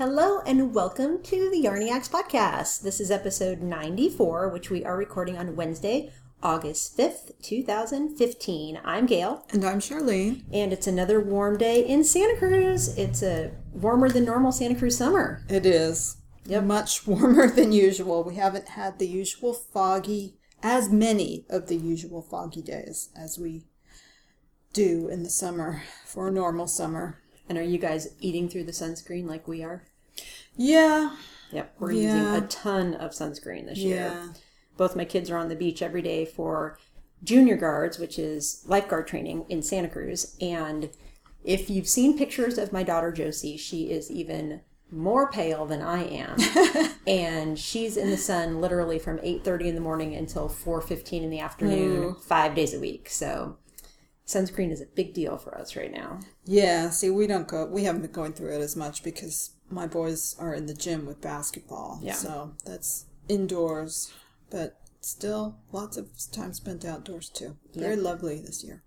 Hello and welcome to the Yarniacs podcast. This is episode 94, which we are recording on Wednesday, August 5th, 2015. I'm Gail. And I'm Charlene. And it's another warm day in Santa Cruz. It's a warmer than normal Santa Cruz summer. It is. Yep. Much warmer than usual. We haven't had the usual foggy, as many of the usual foggy days as we do in the summer for a normal summer. And are you guys eating through the sunscreen like we are? Yeah. Yep, we're Yeah. using a ton of sunscreen this year. Yeah. Both my kids are on the beach every day for junior guards, which is lifeguard training in Santa Cruz. And if you've seen pictures of my daughter Josie, she is even more pale than I am. and she's in the sun literally from 8:30 in the morning until 4:15 in the afternoon, hmm. 5 days a week. So sunscreen is a big deal for us right now. Yeah. See, we don't go, we haven't been going through it as much because my boys are in the gym with basketball. Yeah. So that's indoors, but still lots of time spent outdoors too. Very lovely this year.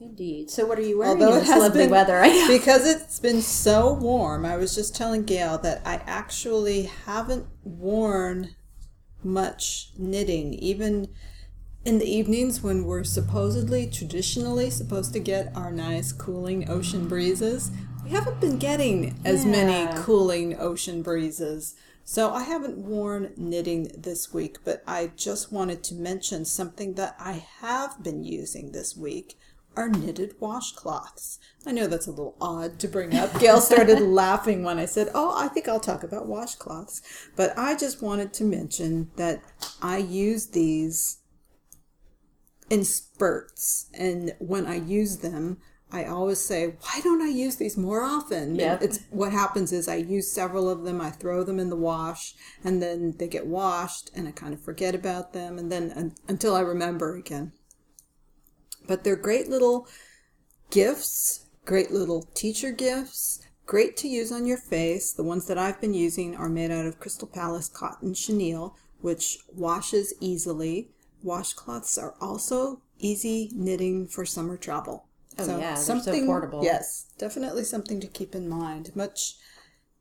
Indeed. So what are you wearing Although in it this has lovely been weather? Because it's been so warm. I was just telling Gail that I actually haven't worn much knitting, even in the evenings when we're supposedly traditionally supposed to get our nice cooling ocean breezes. We haven't been getting as many cooling ocean breezes. So I haven't worn knitting this week, but I just wanted to mention something that I have been using this week are knitted washcloths. I know that's a little odd to bring up. Gail started laughing when I said, Oh, I think I'll talk about washcloths. But I just wanted to mention that I use these in spurts. And when I use them, I always say, Why don't I use these more often? Yep. It's what happens is I use several of them, I throw them in the wash, and then they get washed, and I kind of forget about them, and then un- until I remember again but they're great little gifts, great little teacher gifts, great to use on your face. The ones that I've been using are made out of Crystal Palace cotton chenille, which washes easily. Washcloths are also easy knitting for summer travel. Oh, yeah, they're so portable. Yes, definitely something to keep in mind. Much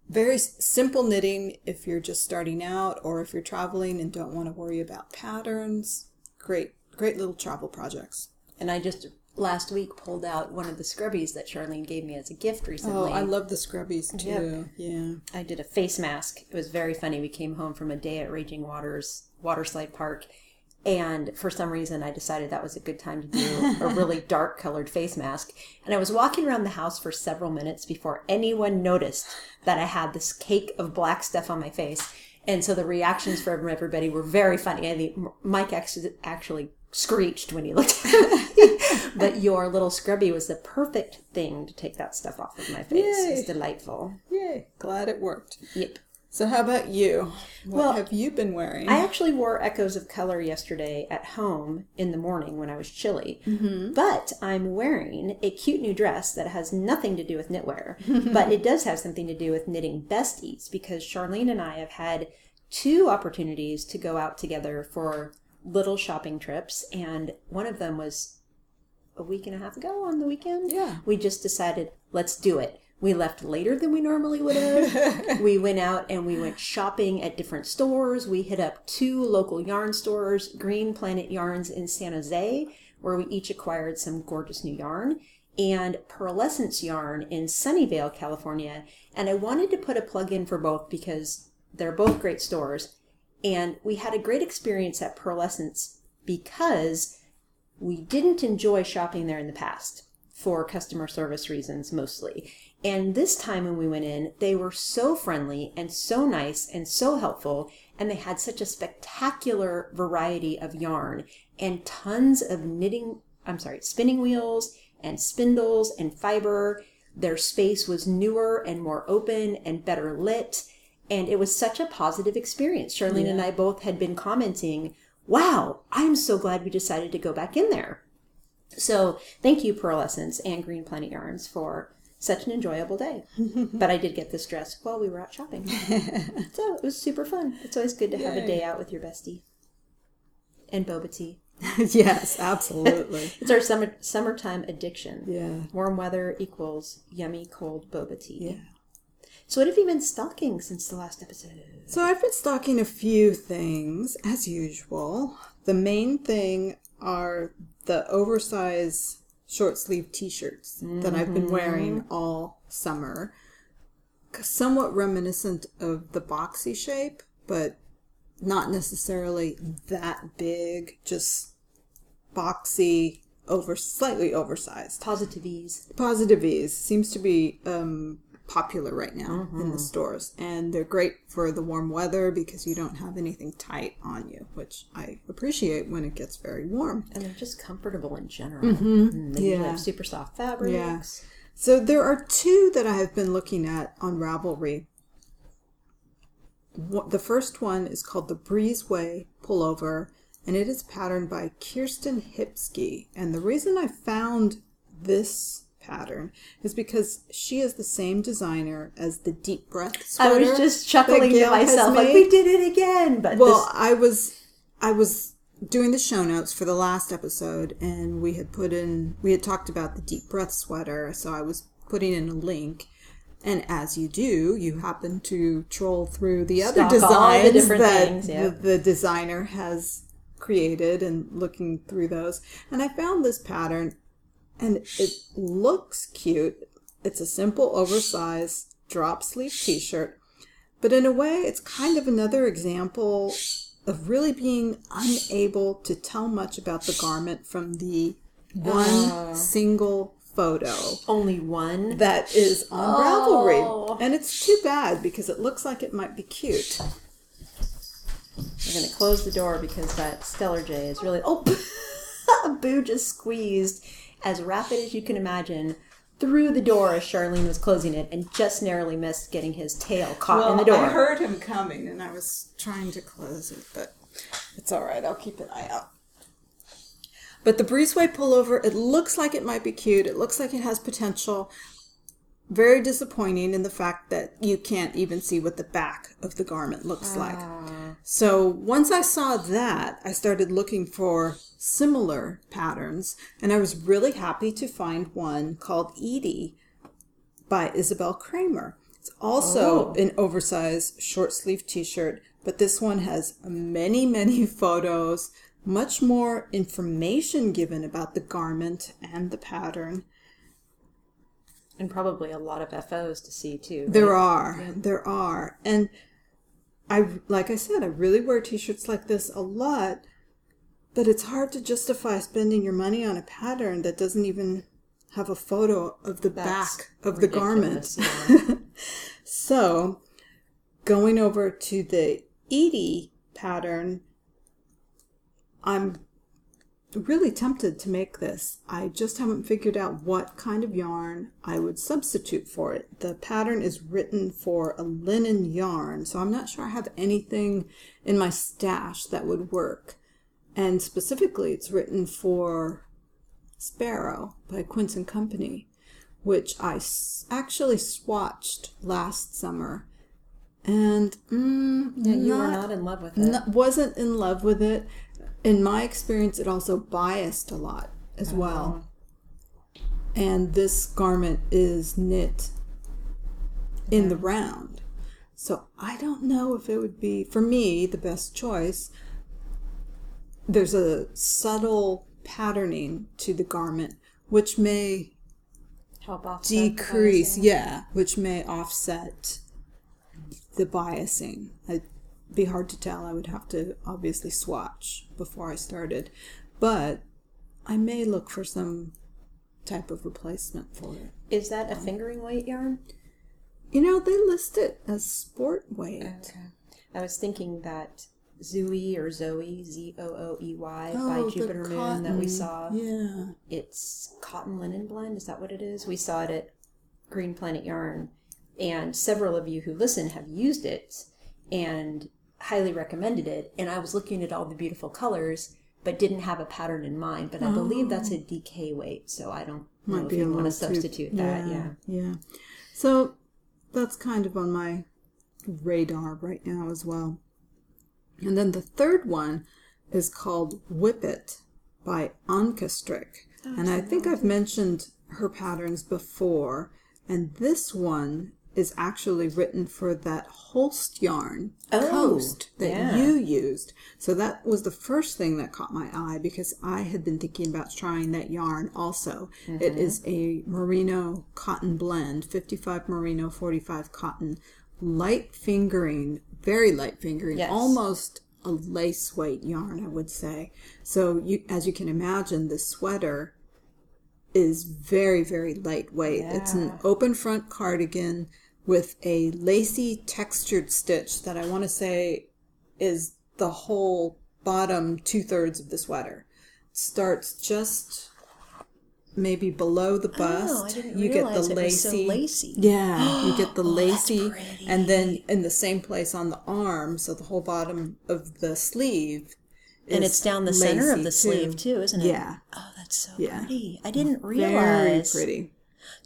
very simple knitting if you're just starting out or if you're traveling and don't want to worry about patterns. Great, great little travel projects. And I just last week pulled out one of the scrubbies that Charlene gave me as a gift recently. Oh, recently. I love the scrubbies too. Yeah. I did a face mask. It was very funny. We came home from a day at Raging Waters Waterslide Park, and for some reason, I decided that was a good time to do a really dark colored face mask. And I was walking around the house for several minutes before anyone noticed that I had this cake of black stuff on my face. And so the reactions from everybody were very funny. I think Mike actually, actually screeched when he looked at me. but your little scrubby was the perfect thing to take that stuff off of my face. Yay. It's delightful. Yay. Glad it worked. Yep. So how about you? What Well, have you been wearing? I actually wore Echoes of Color yesterday at home in the morning when I was chilly. Mm-hmm. But I'm wearing a cute new dress that has nothing to do with knitwear, but it does have something to do with knitting besties because Charlene and I have had two opportunities to go out together for little shopping trips, and one of them was a week and a half ago on the weekend. Yeah. We just decided, let's do it. We left later than we normally would have. we went out and we went shopping at different stores. We hit up two local yarn stores, Green Planet Yarns in San Jose, where we each acquired some gorgeous new yarn, and Purlescence Yarn in Sunnyvale, California. And I wanted to put a plug in for both because they're both great stores. And we had a great experience at Purlescence because we didn't enjoy shopping there in the past for customer service reasons mostly. And this time when we went in, they were so friendly and so nice and so helpful. And they had such a spectacular variety of yarn and tons of knitting, I'm sorry, spinning wheels and spindles and fiber. Their space was newer and more open and better lit. And it was such a positive experience. Charlene and I both had been commenting, wow, I'm so glad we decided to go back in there. So thank you, Purlescence and Green Planet Yarns, for such an enjoyable day. but I did get this dress while we were out shopping. so it was super fun. It's always good to have a day out with your bestie. And boba tea. yes, absolutely. It's our summer summertime addiction. yeah. Warm weather equals yummy cold boba tea. Yeah. So, what have you been stalking since the last episode? So I've been stocking a few things as usual. The main thing are the oversized short sleeve t-shirts that I've been wearing all summer. Somewhat reminiscent of the boxy shape, but not necessarily that big, just boxy, over slightly oversized. Positive ease. Positive Ease seems to be um, popular right now in the stores, and they're great for the warm weather because you don't have anything tight on you, which I appreciate when it gets very warm. And they're just comfortable in general. Mm, They Yeah. have super soft fabrics. Yeah. So there are two that I have been looking at on Ravelry. The first one is called the Breezeway Pullover, and it is patterned by Kirsten Hipsky. And the reason I found this pattern is because she is the same designer as the Deep Breath sweater. I was just chuckling to myself, like, we did it again. But Well, this, I was I was doing the show notes for the last episode, and we had put in we had talked about the deep breath sweater, so I was putting in a link. And as you do, you happen to troll through the other Stock the designs different that things, yeah. the, the designer has created, and looking through those. And I found this pattern, and it looks cute. It's a simple, oversized drop sleeve T-shirt, but in a way, it's kind of another example of really being unable to tell much about the garment from the one Ah. single photo only one. that is on Oh. Ravelry. And it's too bad because it looks like it might be cute. We're going to close the door because that Stellar J is really. Oh, Boo just squeezed as rapid as you can imagine through the door as Charlene was closing it and just narrowly missed getting his tail caught in the door. I heard him coming and I was trying to close it, but it's all right. I'll keep an eye out. But the breezeway pullover, it looks like it might be cute. It looks like it has potential. Very disappointing in the fact that you can't even see what the back of the garment looks like. Ah. So once I saw that, I started looking for similar patterns, and I was really happy to find one called Edie by Isabell Kraemer. It's also Oh. an oversized short sleeve t shirt, but this one has many, many photos, much more information given about the garment and the pattern. and probably a lot of FOs to see too. There right? are, there are, and I like I said, I really wear T-shirts like this a lot, but it's hard to justify spending your money on a pattern that doesn't even have a photo of the That's back of the garment. yeah. So, going over to the Edie pattern, I'm really tempted to make this. I just haven't figured out what kind of yarn I would substitute for it. The pattern is written for a linen yarn, so I'm not sure I have anything in my stash that would work. And specifically, it's written for Sparrow by Quince and Company, which I s- actually swatched last summer. And mm, Yeah, you were not in love with it. n- wasn't in love with it. In my experience, it also biased a lot as well. And this garment is knit in the round. So I don't know if it would be, for me, the best choice. There's a subtle patterning to the garment, which may Help offset decrease, yeah, which may offset the biasing. It'd be hard to tell. I would have to obviously swatch before I started, but I may look for some type of replacement for it. Is that a fingering weight yarn? You know, they list it as sport weight. I was thinking that Zoe or Zoe, Z O O E Y, Oh, by Juniper Moon that we saw. Yeah. It's cotton linen blend. Is that what it is? We saw it at Green Planet Yarn, and several of you who listen have used it and highly recommended it. And I was looking at all the beautiful colors, but didn't have a pattern in mind. But I oh. believe that's a DK weight, so I don't know if you want to little too- substitute that. Yeah. Yeah. So that's kind of on my radar right now as well. And then the third one is called Whip It by Ankestrick. and I think I've mentioned her patterns before. And this one is actually written for that Holst yarn Oh, coast that yeah. you used. So that was the first thing that caught my eye because I had been thinking about trying that yarn also. Mm-hmm. It is a merino cotton blend, 55 merino, 45 cotton, light fingering, very light fingering, Yes. almost a lace weight yarn, I would say. So you, as you can imagine, the sweater is very, very lightweight. It's an open front cardigan with a lacy textured stitch that I want to say is the whole bottom two thirds of the sweater. Starts just maybe below the bust. Oh, I didn't you get the it was so lacy. lacy. Yeah, you get the Oh, lacy, and then in the same place on the arm, so the whole bottom of the sleeve. And it's down the center of lacy, the sleeve too, isn't it? Yeah, Oh, that's so Yeah. pretty. I didn't realize very pretty.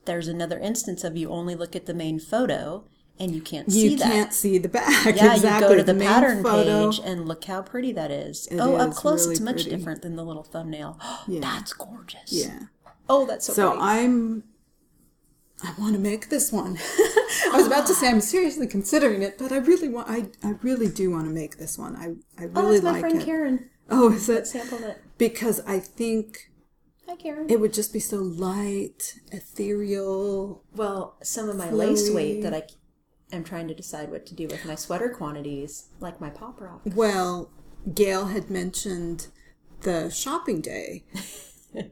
there's another instance of you only look at the main photo and you can't You see that. You can't see the back. Yeah, exactly. you go to the, main pattern photo, page and look how pretty that is. oh, up close really it's much pretty. different than the little thumbnail. That's gorgeous. Yeah. Oh, that's so, So pretty. I'm. I want to make this one. I was about to say I'm seriously considering it, but I really want. I, I really do want to make this one. I I oh, really that's my like friend it. Karen. Oh, is it? Sampled it. Because I think Hi, Karen. it would just be so light, ethereal. well, some of my lace weight flowy. that I am trying to decide what to do with my sweater quantities, like my pop rock. Well, Gail had mentioned the shopping day.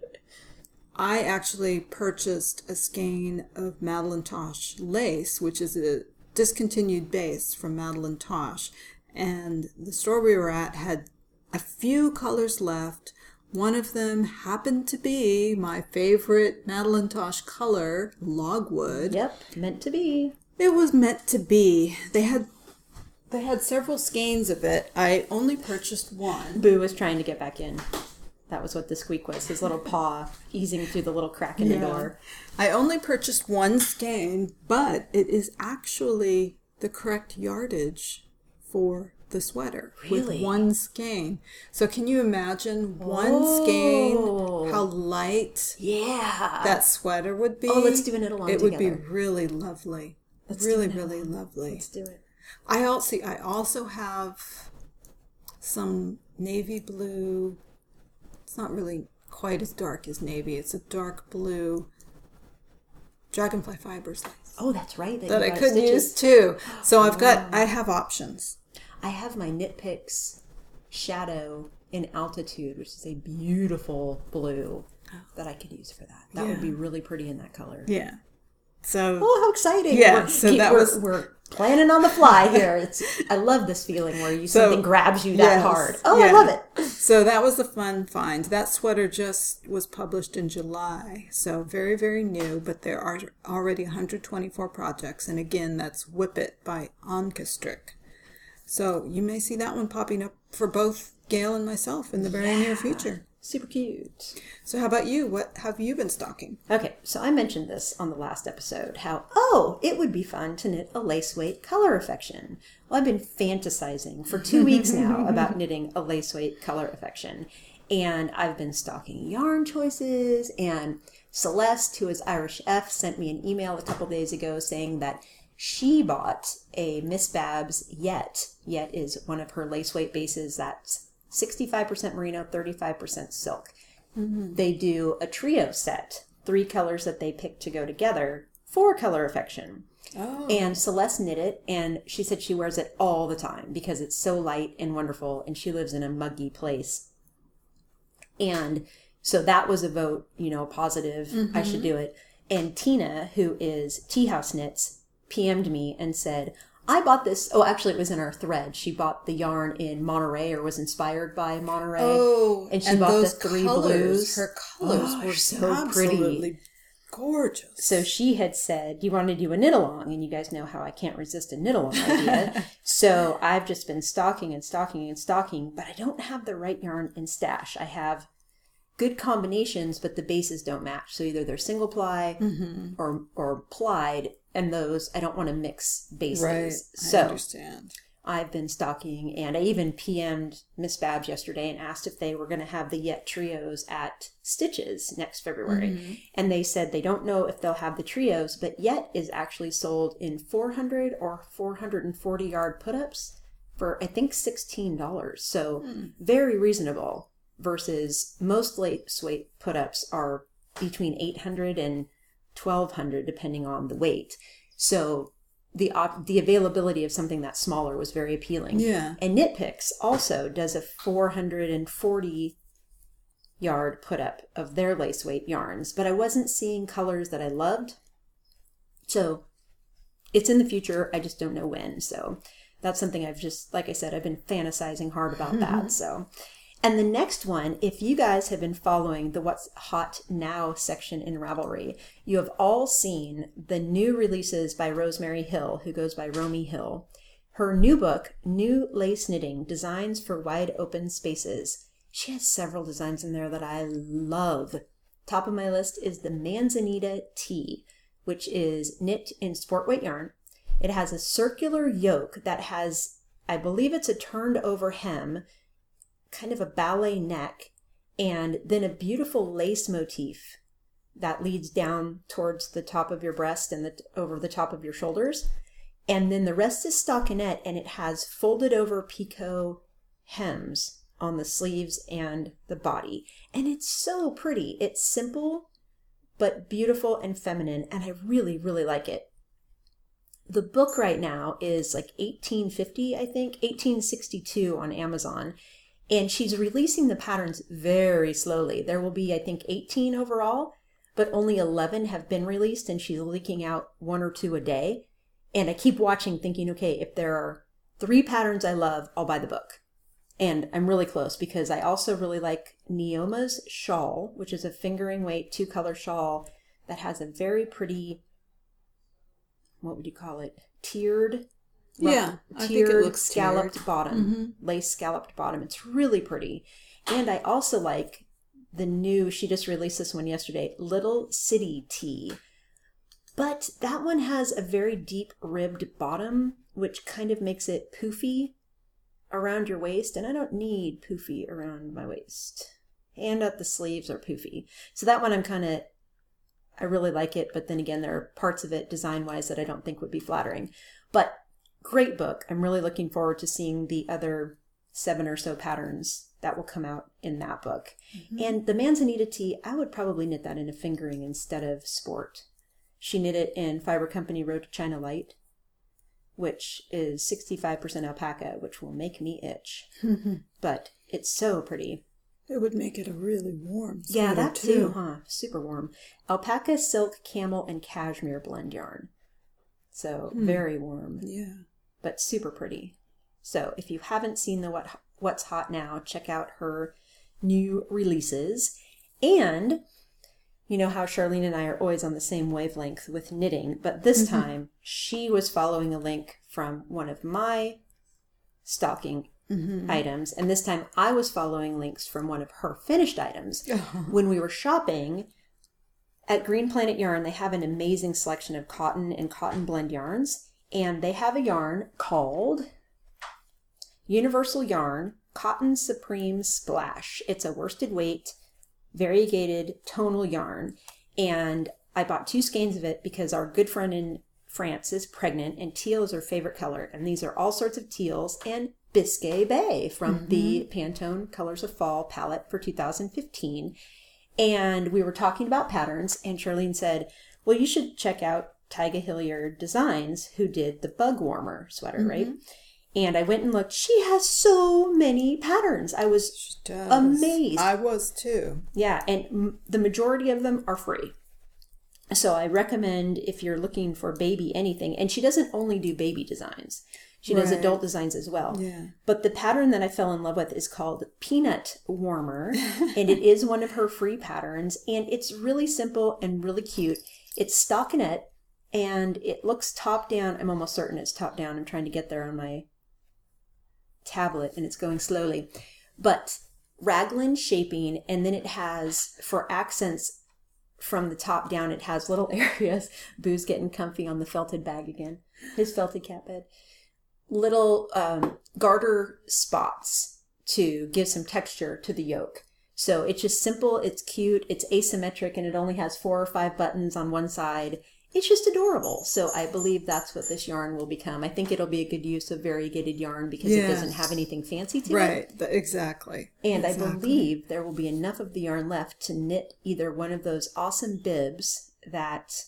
I actually purchased a skein of Madeline Tosh lace, which is a discontinued base from Madeline Tosh. And the store we were at had a few colors left. One of them happened to be my favorite Madeline Tosh color, logwood. Yep, meant to be. It was meant to be. They had they had several skeins of it. I only purchased one. Boo was trying to get back in. That was what the squeak was. His little paw easing through the little crack in the door. I only purchased one skein, but it is actually the correct yardage for the sweater Really? with one skein. So can you imagine one Oh. skein how light Yeah. that sweater would be? Oh, let's do a knit along It would be really lovely. Let's really, really lovely. Let's do it. I also I also have some navy blue. It's not really quite as dark as navy. It's a dark blue dragonfly fibers lace Oh, that's right. that you I could stitches. use too. So I've got oh. I have options. I have my Knit Picks Shadow in Altitude, which is a beautiful blue oh. that I could use for that. That would be really pretty in that color. Yeah. So Oh, how exciting! Yeah, we're, so that we're, was- we're planning on the fly here. It's I love this feeling where you So, something grabs you that yes, hard. Oh, I love it. So that was a fun find. That sweater just was published in July, so very, very new, but there are already 124 projects. And again, that's Whip It by Ankestrick. So you may see that one popping up for both Gail and myself in the very near future. Super cute. So how about you? What have you been stocking? Okay, so I mentioned this on the last episode how, oh, it would be fun to knit a lace weight color affection. Well, I've been fantasizing for two weeks now about knitting a lace weight color affection. And I've been stocking yarn choices. And Celeste, who is Irish F, sent me an email a couple days ago saying that she bought a Miss Babs Yet. Yet is one of her lace weight bases that's 65% merino, 35% silk mm-hmm. they do a trio set, three colors that they pick to go together for color affection. Oh, And Celeste knit it, and she said she wears it all the time because it's so light and wonderful, and she lives in a muggy place. And so that was a vote, you know, positive. I should mm-hmm. do it. And Tina, who is Tea House Knits, PM'd me and said, I bought this. Oh, actually, it was in our thread. She bought the yarn in Monterey or was inspired by Monterey. oh, and she bought the those three colors, blues. Her colors Oh, were so pretty. absolutely gorgeous. So she had said, You want to do a knit along? And you guys know how I can't resist a knit along idea. so I've just been stocking and stocking and stocking, but I don't have the right yarn in stash. I have good combinations, but the bases don't match. So either they're single ply mm-hmm. or, or plied, and those I don't want to mix bases. right, I understand. I've been stocking, and I even PM'd Miss Babs yesterday and asked if they were going to have the Yet trios at Stitches next February. Mm-hmm. And they said they don't know if they'll have the trios, but Yet is actually sold in 400 or 440 yard put ups for, I think, $16. So hmm. very reasonable versus most lace weight put ups are between 800 and 1200 depending on the weight. So the op- the availability of something that smaller was very appealing. Yeah. And Knit Picks also does a 440 yard put up of their lace weight yarns, but I wasn't seeing colors that I loved. So it's in the future. I just don't know when. So that's something I've just, like I said, I've been fantasizing hard about that. So, and the next one, if you guys have been following the What's Hot Now section in Ravelry, you have all seen the new releases by Rosemary Hill, who goes by Romi Hill. Her new book, New Lace Knitting Designs for Wide Open Spaces. She has several designs in there that I love. Top of my list is the Manzanita Tee, which is knit in sport weight yarn. It has a circular yoke that has, I believe it's a turned over hem, kind of a ballet neck, and then a beautiful lace motif that leads down towards the top of your breast and the, over the top of your shoulders. And then the rest is stockinette and it has folded over picot hems on the sleeves and the body. And it's so pretty. It's simple, but beautiful and feminine. And I really, really like it. The book right now is like 1850, I think, 1862 on Amazon. And she's releasing the patterns very slowly. There will be, I think, 18 overall, but only 11 have been released, and she's leaking out one or two a day. And I keep watching, thinking, okay, if there are three patterns I love, I'll buy the book. And I'm really close because I also really like Neoma's shawl, which is a fingering weight two color shawl that has a very pretty, what would you call it? Tiered. Yeah, I tiered, think it looks scalloped tiered. bottom, mm-hmm. lace scalloped bottom. It's really pretty. And I also like the new, she just released this one yesterday, Little City Tea. But that one has a very deep ribbed bottom, which kind of makes it poofy around your waist. And I don't need poofy around my waist. And at the sleeves are poofy. So that one I'm kind of, I really like it. But then again, there are parts of it design wise that I don't think would be flattering. But great book. I'm really looking forward to seeing the other seven or so patterns that will come out in that book. Mm-hmm. And the Manzanita tee, I would probably knit that in a fingering instead of sport. She knit it in Fiber Company Road to China Light, which is 65% alpaca, which will make me itch. but it's so pretty. It would make it a really warm. Yeah, sweater, that too, huh? Super warm. Alpaca, silk, camel, and cashmere blend yarn. So hmm. very warm Yeah. But super pretty. So if you haven't seen the what what's hot now, check out her new releases. And you know how Charlene and I are always on the same wavelength with knitting, but this mm-hmm. time she was following a link from one of my stocking mm-hmm. items, and this time I was following links from one of her finished items. when we were shopping at Green Planet Yarn, they have an amazing selection of cotton and cotton blend yarns, and they have a yarn called Universal Yarn Cotton Supreme Splash. It's a worsted weight, variegated tonal yarn, and I bought two skeins of it because our good friend in France is pregnant, and teal is her favorite color, and these are all sorts of teals and Biscay Bay from mm-hmm. the Pantone Colors of Fall palette for 2015 and we were talking about patterns and charlene said well you should check out Taiga Hilliard designs who did the bug warmer sweater mm-hmm. right and i went and looked she has so many patterns i was. Amazed. I was too. yeah and m- the majority of them are free so i recommend if you're looking for baby anything and she doesn't only do baby designs she does adult designs as well Yeah. but the pattern that I fell in love with is called Peanut Warmer, and it is one of her free patterns, and it's really simple and really cute. It's stockinette, and it looks top down. I'm almost certain it's top down. I'm trying to get there on my tablet, and it's going slowly. But raglan shaping, and then it has for accents from the top down. It has little areas. Boo's getting comfy on the felted bag again. His felted cat bed little um, garter spots to give some texture to the yoke. So it's just simple, it's cute, it's asymmetric, and it only has four or five buttons on one side. It's just adorable. So I believe that's what this yarn will become. I think it'll be a good use of variegated yarn because it doesn't have anything fancy to it. Right. exactly. And I believe there will be enough of the yarn left to knit either one of those awesome bibs that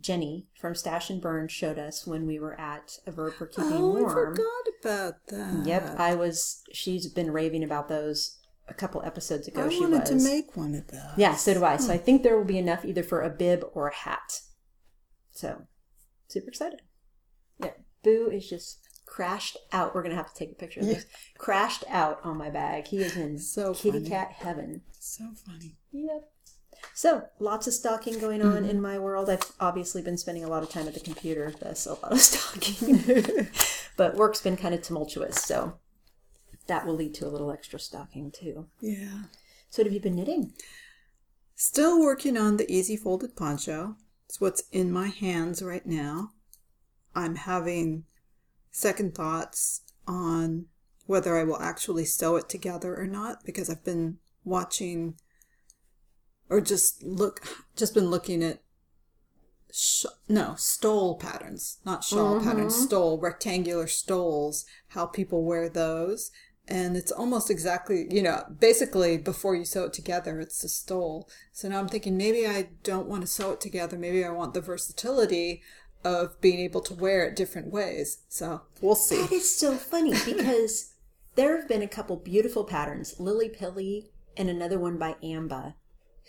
Jenny from Stash and Burn showed us when we were at a verb for keeping Oh, I forgot about that. Yep, I was. She's been raving about those a couple episodes ago. I she wanted was. to make one of those. Yeah, so do I. So hmm. I think there will be enough either for a bib or a hat. So, super excited. Yeah, Boo is just crashed out. We're gonna have to take a picture of this. Crashed out on my bag. He is in So kitty funny. cat heaven. So funny. Yep. So lots of stocking going on in my world. I've obviously been spending a lot of time at the computer. That's a lot of stocking. but work's been kind of tumultuous, so that will lead to a little extra stocking too. Yeah. So what have you been knitting? Still working on the easy folded poncho. It's what's in my hands right now. I'm having second thoughts on whether I will actually sew it together or not because I've been watching or just look just been looking at sh- no stole patterns not shawl patterns mm-hmm. stole rectangular stoles how people wear those and it's almost exactly you know basically before you sew it together it's a stole. So now i'm thinking maybe i don't want to sew it together. Maybe i want the versatility of being able to wear it different ways. So we'll see. That is so funny because there have been a couple beautiful patterns, Lily Pilly and another one by Ambah,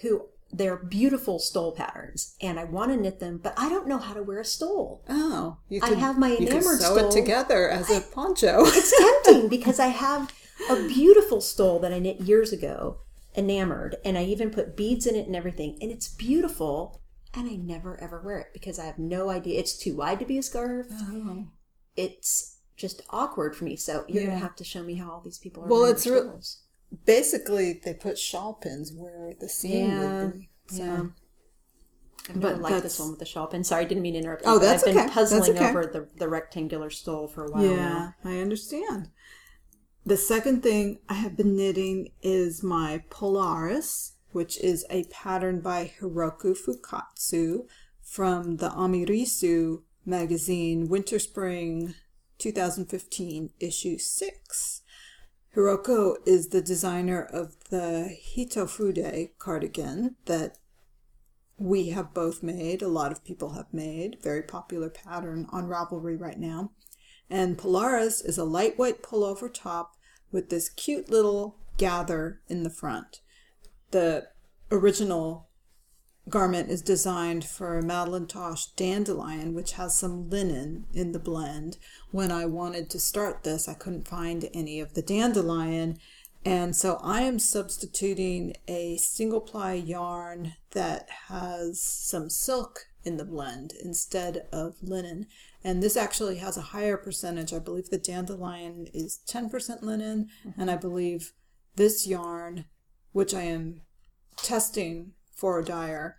who they're beautiful stole patterns, and I want to knit them, but I don't know how to wear a stole. oh you can, I have my enamored you can sew stole. it together as a poncho It's tempting because I have a beautiful stole that I knit years ago, enamored, and I even put beads in it and everything, and it's beautiful. And I never ever wear it because I have no idea. It's too wide to be a scarf. oh. It's just awkward for me. So you're Yeah. gonna have to show me how all these people are. Well, wearing it's their re- stoles. Basically they put shawl pins where the seam Yeah, would be so. yeah. I've never But liked this one with the shawl pin. Sorry, I didn't mean to interrupt. you, Oh, but that's I've been okay. That's puzzling okay. over the the rectangular stole for a while Yeah, now. I understand. The second thing I have been knitting is my Polaris, which is a pattern by Hiroko Fukatsu from the Amirisu magazine Winter Spring 2015 issue 6. Hiroko is the designer of the Hitofude cardigan that we have both made, a lot of people have made, very popular pattern on Ravelry right now. And Polaris is a lightweight pullover top with this cute little gather in the front. The original garment is designed for Madeline Tosh Dandelion, which has some linen in the blend. When I wanted to start this, I couldn't find any of the dandelion. And so I am substituting a single ply yarn that has some silk in the blend instead of linen. And this actually has a higher percentage. I believe the dandelion is 10% linen, mm-hmm. and I believe this yarn, which I am testing for a dyer,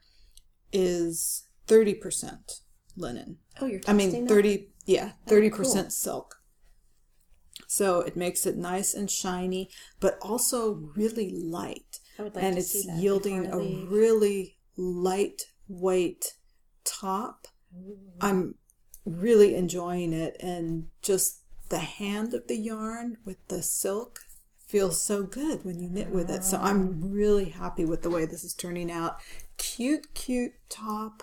is 30% linen. Oh, you're I mean, testing that? 30, yeah, Oh, 30% cool. silk. So it makes it nice and shiny, but also really light. I would like and to it's see that yielding a really lightweight top. I'm really enjoying it, and just the hand of the yarn with the silk feels so good when you knit with it. So I'm really happy with the way this is turning out. Cute, cute top.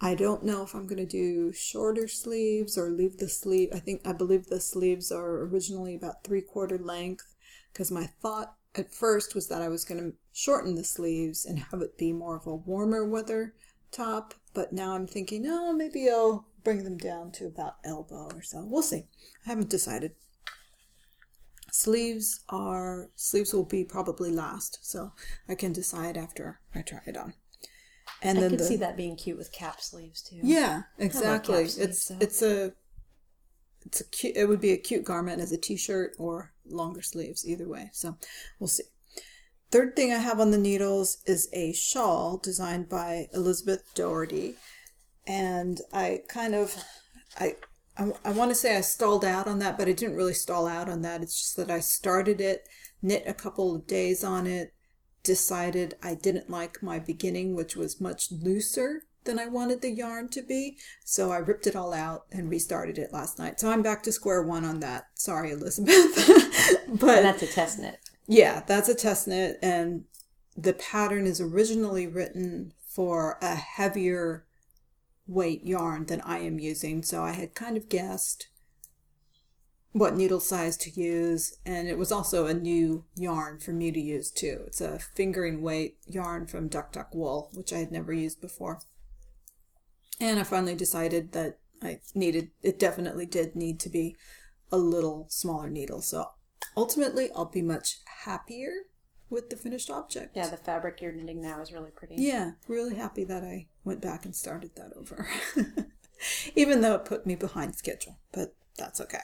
I don't know if I'm going to do shorter sleeves or leave the sleeve. I think, I believe the sleeves are originally about three quarter length because my thought at first was that I was going to shorten the sleeves and have it be more of a warmer weather top. But now I'm thinking, oh, maybe I'll bring them down to about elbow or so. We'll see. I haven't decided. Sleeves are, sleeves will be probably last. So I can decide after I try it on. And I then could the, see that being cute with cap sleeves too. yeah, exactly. sleeves, it's it's a it's a cute. It would be a cute garment as a t-shirt or longer sleeves, either way. So we'll see. Third thing I have on the needles is a shawl designed by Elizabeth Doherty, and I kind of I I, I want to say I stalled out on that, but I didn't really stall out on that. It's just that I started it, knit a couple of days on it, decided I didn't like my beginning, which was much looser than I wanted the yarn to be. So I ripped it all out and restarted it last night. So I'm back to square one on that. Sorry, Elizabeth. but And that's a test knit. yeah, that's a test knit, and the pattern is originally written for a heavier weight yarn than I am using. So I had kind of guessed what needle size to use, and it was also a new yarn for me to use too. It's a fingering weight yarn from Duck Duck Wool, which I had never used before. And I finally decided that I needed, it definitely did need to be a little smaller needle. So ultimately, I'll be much happier with the finished object. Yeah, the fabric you're knitting now is really pretty. Yeah, really happy that I went back and started that over. Even though it put me behind schedule, but that's okay.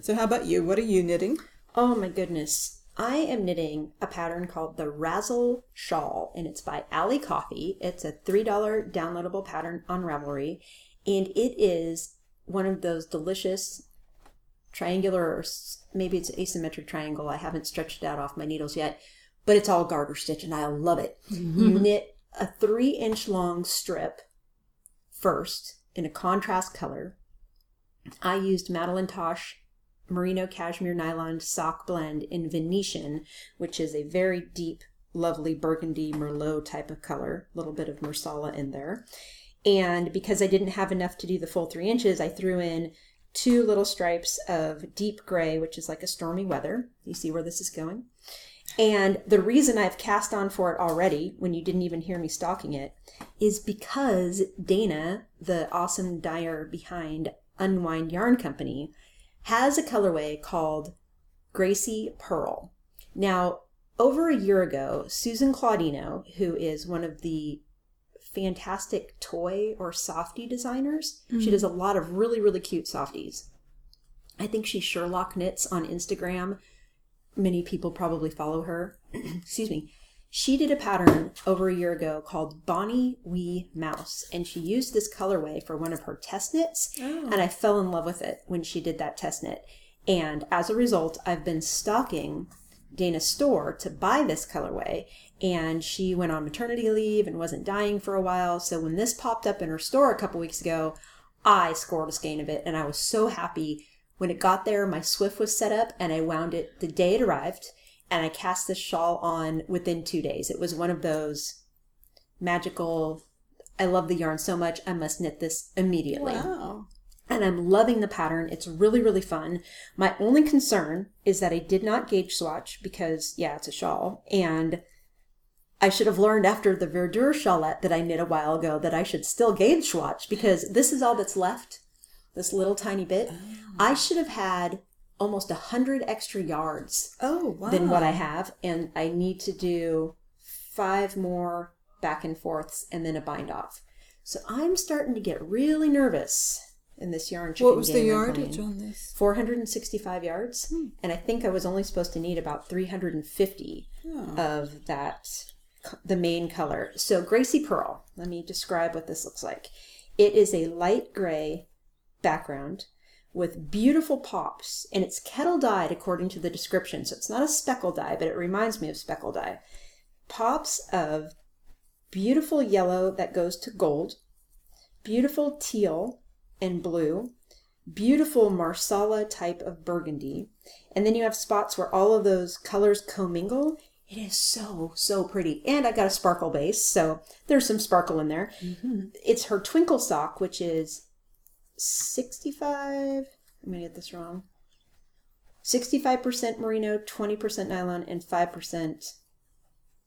So, how about you? What are you knitting? Oh my goodness. I am knitting a pattern called the Razzle Shawl, and it's by Allie Coffee. It's a $3 downloadable pattern on Ravelry, and it is one of those delicious triangular, or maybe it's asymmetric triangle. I haven't stretched it out off my needles yet, but it's all garter stitch, and I love it. You mm-hmm. knit a three inch long strip first in a contrast color. I used Madeline Tosh merino cashmere nylon sock blend in Venetian, which is a very deep, lovely burgundy merlot type of color, a little bit of marsala in there. And because I didn't have enough to do the full three inches, I threw in two little stripes of deep gray, which is like a stormy weather. You see where this is going? And the reason I've cast on for it already, when you didn't even hear me stalking it, is because Dana, the awesome dyer behind Unwind Yarn Company, has a colorway called Gracie Pearl. Now, over a year ago, Susan Claudino, who is one of the fantastic toy or softie designers, she mm. does a lot of really, really cute softies. I think she Sherlock knits on Instagram. Many people probably follow her. Excuse me. She did a pattern over a year ago called Bonnie Wee Mouse, and she used this colorway for one of her test knits, Oh. and I fell in love with it when she did that test knit. And as a result, I've been stalking Dana's store to buy this colorway, and she went on maternity leave and wasn't dying for a while. So when this popped up in her store a couple weeks ago, I scored a skein of it, and I was so happy. When it got there, my Swift was set up, and I wound it the day it arrived, and I cast this shawl on within two days. It was one of those magical. I love the yarn so much, I must knit this immediately Wow. and I'm loving the pattern. It's really, really fun. My only concern is that I did not gauge swatch because, yeah, it's a shawl. And I should have learned after the Verdure shawlette that I knit a while ago that I should still gauge swatch because this is all that's left, this little tiny bit. I oh. should have had almost a hundred extra yards Oh, wow. than what I have, and I need to do five more back and forths and then a bind off. So I'm starting to get really nervous in this yarn chicken What was the yardage on this? 465 yards, hmm. and I think I was only supposed to need about 350 of that, the main color. So Gracie Pearl, let me describe what this looks like. It is a light gray background with beautiful pops, and it's kettle dyed according to the description. So it's not a speckle dye, but it reminds me of speckle dye. Pops of beautiful yellow that goes to gold, beautiful teal and blue, beautiful marsala type of burgundy, and then you have spots where all of those colors commingle. It is so, so pretty. And I've got a sparkle base, so there's some sparkle in there. Mm-hmm. It's her twinkle sock, which is 65. I'm going to get this wrong. 65% merino, 20% nylon, and 5%,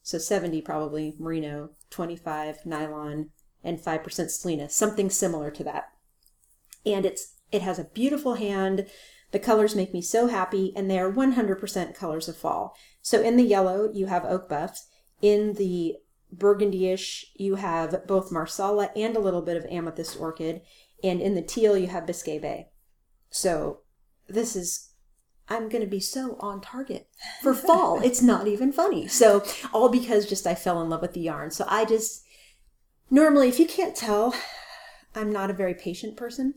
so 70 probably merino, 25 nylon, and 5% selena. Something similar to that and it's it has a beautiful hand. The colors make me so happy, and they are 100% colors of fall. So in the yellow, you have oak buffs. In the burgundyish, you have both marsala and a little bit of amethyst orchid, and in the teal, you have Biscay Bay. So this is I'm going to be so on target for fall. it's not even funny. So all because just I fell in love with the yarn. So I just normally, if you can't tell, I'm not a very patient person.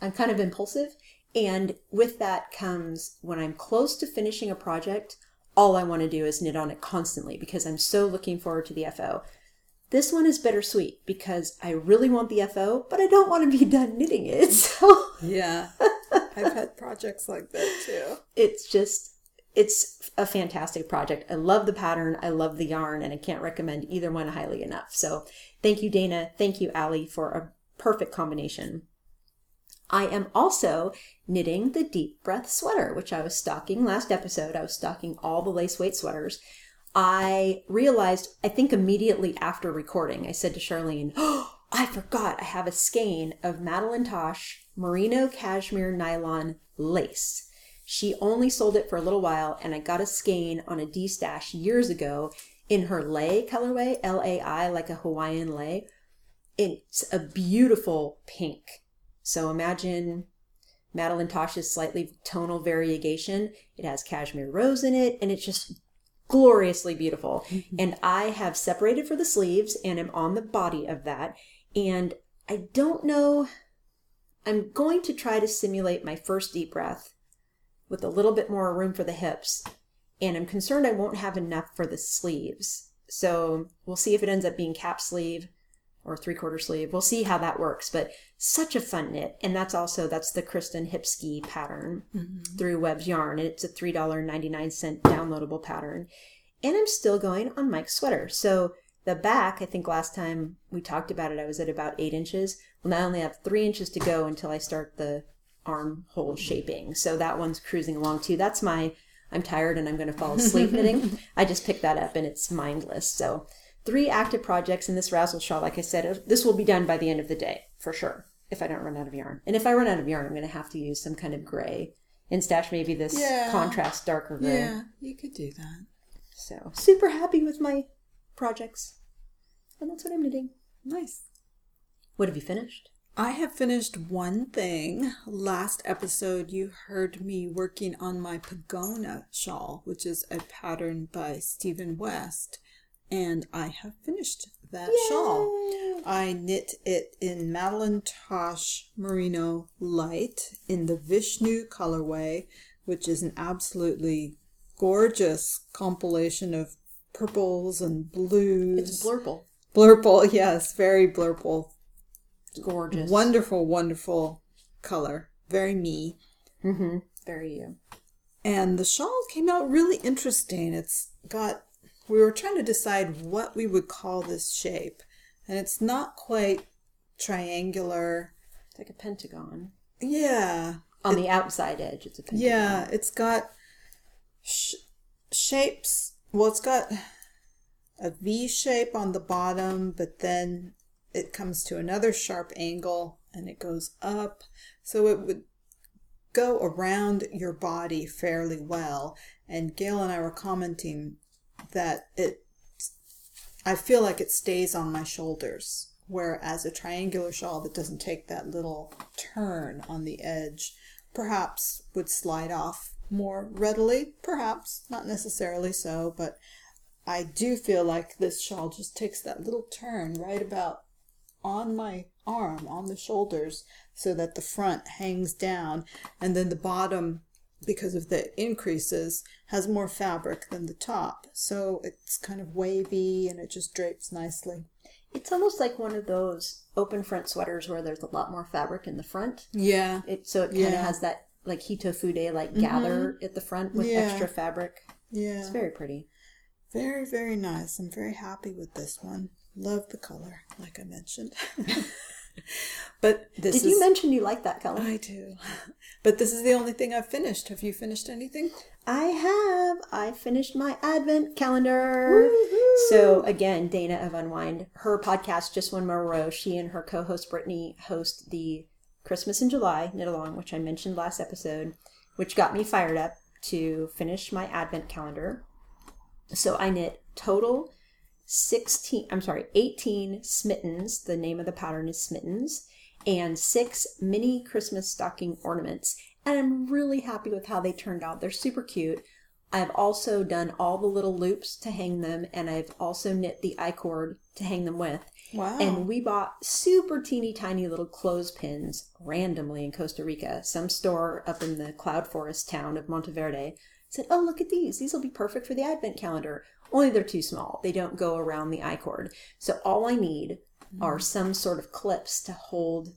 I'm kind of impulsive. And with that comes when I'm close to finishing a project, all I want to do is knit on it constantly because I'm so looking forward to the FO. This one is bittersweet because I really want the FO, but I don't want to be done knitting it. So Yeah. I've had projects like that too. it's just it's a fantastic project. I love the pattern, I love the yarn, and I can't recommend either one highly enough. So thank you, Dana. Thank you, Allie, for a perfect combination. I am also knitting the Deep Breath sweater, which I was stocking last episode. I was stocking all the lace weight sweaters. I realized, I think immediately after recording, I said to Charlene, Oh, I forgot I have a skein of Madeline Tosh merino cashmere nylon lace. She only sold it for a little while, and I got a skein on a D stash years ago in her lei colorway, L A I, like a Hawaiian lei. It's a beautiful pink. So imagine Madeline Tosh's slightly tonal variegation. It has cashmere rose in it, and it's just gloriously beautiful. Mm-hmm. And I have separated for the sleeves and am on the body of that. And I don't know, I'm going to try to simulate my first deep breath with a little bit more room for the hips. And I'm concerned I won't have enough for the sleeves. So we'll see if it ends up being cap sleeve or three quarter sleeve. We'll see how that works, but such a fun knit. And that's also, that's the Kristen Hipsky pattern mm-hmm. through WEBS Yarn. And it's a $3.99 downloadable pattern. And I'm still going on Mike's sweater. So the back, I think last time we talked about it, I was at about eight inches. Well, now I only have three inches to go until I start the armhole shaping. So that one's cruising along too. That's my, I'm tired and I'm going to fall asleep knitting. I just picked that up and it's mindless. So three active projects in this razzle shawl. Like I said, this will be done by the end of the day for sure. If I don't run out of yarn, and if I run out of yarn, I'm going to have to use some kind of gray and stash maybe this Yeah. contrast darker gray. Yeah, you could do that. So super happy with my projects, and that's what I'm knitting. Nice. What have you finished? I have finished one thing. Last episode, you heard me working on my Pogona shawl, which is a pattern by Stephen West, and I have finished that shawl. I knit it in Madeline Tosh Merino Light in the Vishnu colorway, which is an absolutely gorgeous compilation of purples and blues. It's blurple. blurple, yes, very blurple. It's gorgeous. Wonderful, wonderful color. Very me. Mm-hmm. Very you. And the shawl came out really interesting. It's got, we were trying to decide what we would call this shape. And it's not quite triangular. It's like a pentagon Yeah. on the outside edge. It's a pentagon. Yeah, it's got sh- shapes. Well, it's got a V shape on the bottom, but then it comes to another sharp angle and it goes up. So it would go around your body fairly well. And Gail and I were commenting that it, I feel like it stays on my shoulders. Whereas a triangular shawl that doesn't take that little turn on the edge perhaps would slide off more readily. Perhaps, not necessarily so, but I do feel like this shawl just takes that little turn right about on my arm, on the shoulders, so that the front hangs down, and then the bottom, because of the increases, has more fabric than the top. So it's kind of wavy and it just drapes nicely. It's almost like one of those open front sweaters where there's a lot more fabric in the front. Yeah. It so it kind of Yeah. has that like Hitofude like mm-hmm. gather at the front with Yeah. extra fabric. Yeah. It's very pretty. Very, very nice. I'm very happy with this one. Love the color, like I mentioned. but this Did is you mention you like that color? I do. But this is the only thing I've finished. Have you finished anything? I have. I finished my advent calendar. So again, Dana of Unwind, her podcast just one more row. She and her co-host Brittany host the Christmas in July knit along, which I mentioned last episode, which got me fired up to finish my advent calendar. So I knit total 16, I'm sorry, 18 smittens. The name of the pattern is smittens and six mini Christmas stocking ornaments. And I'm really happy with how they turned out. They're super cute. I've also done all the little loops to hang them, and I've also knit the I cord to hang them with. Wow. And we bought super teeny tiny little clothespins randomly in Costa Rica. Some store up in the cloud forest town of Monteverde said, Oh, look at these. These will be perfect for the advent calendar. Only they're too small. They don't go around the I cord. So all I need mm-hmm. are some sort of clips to hold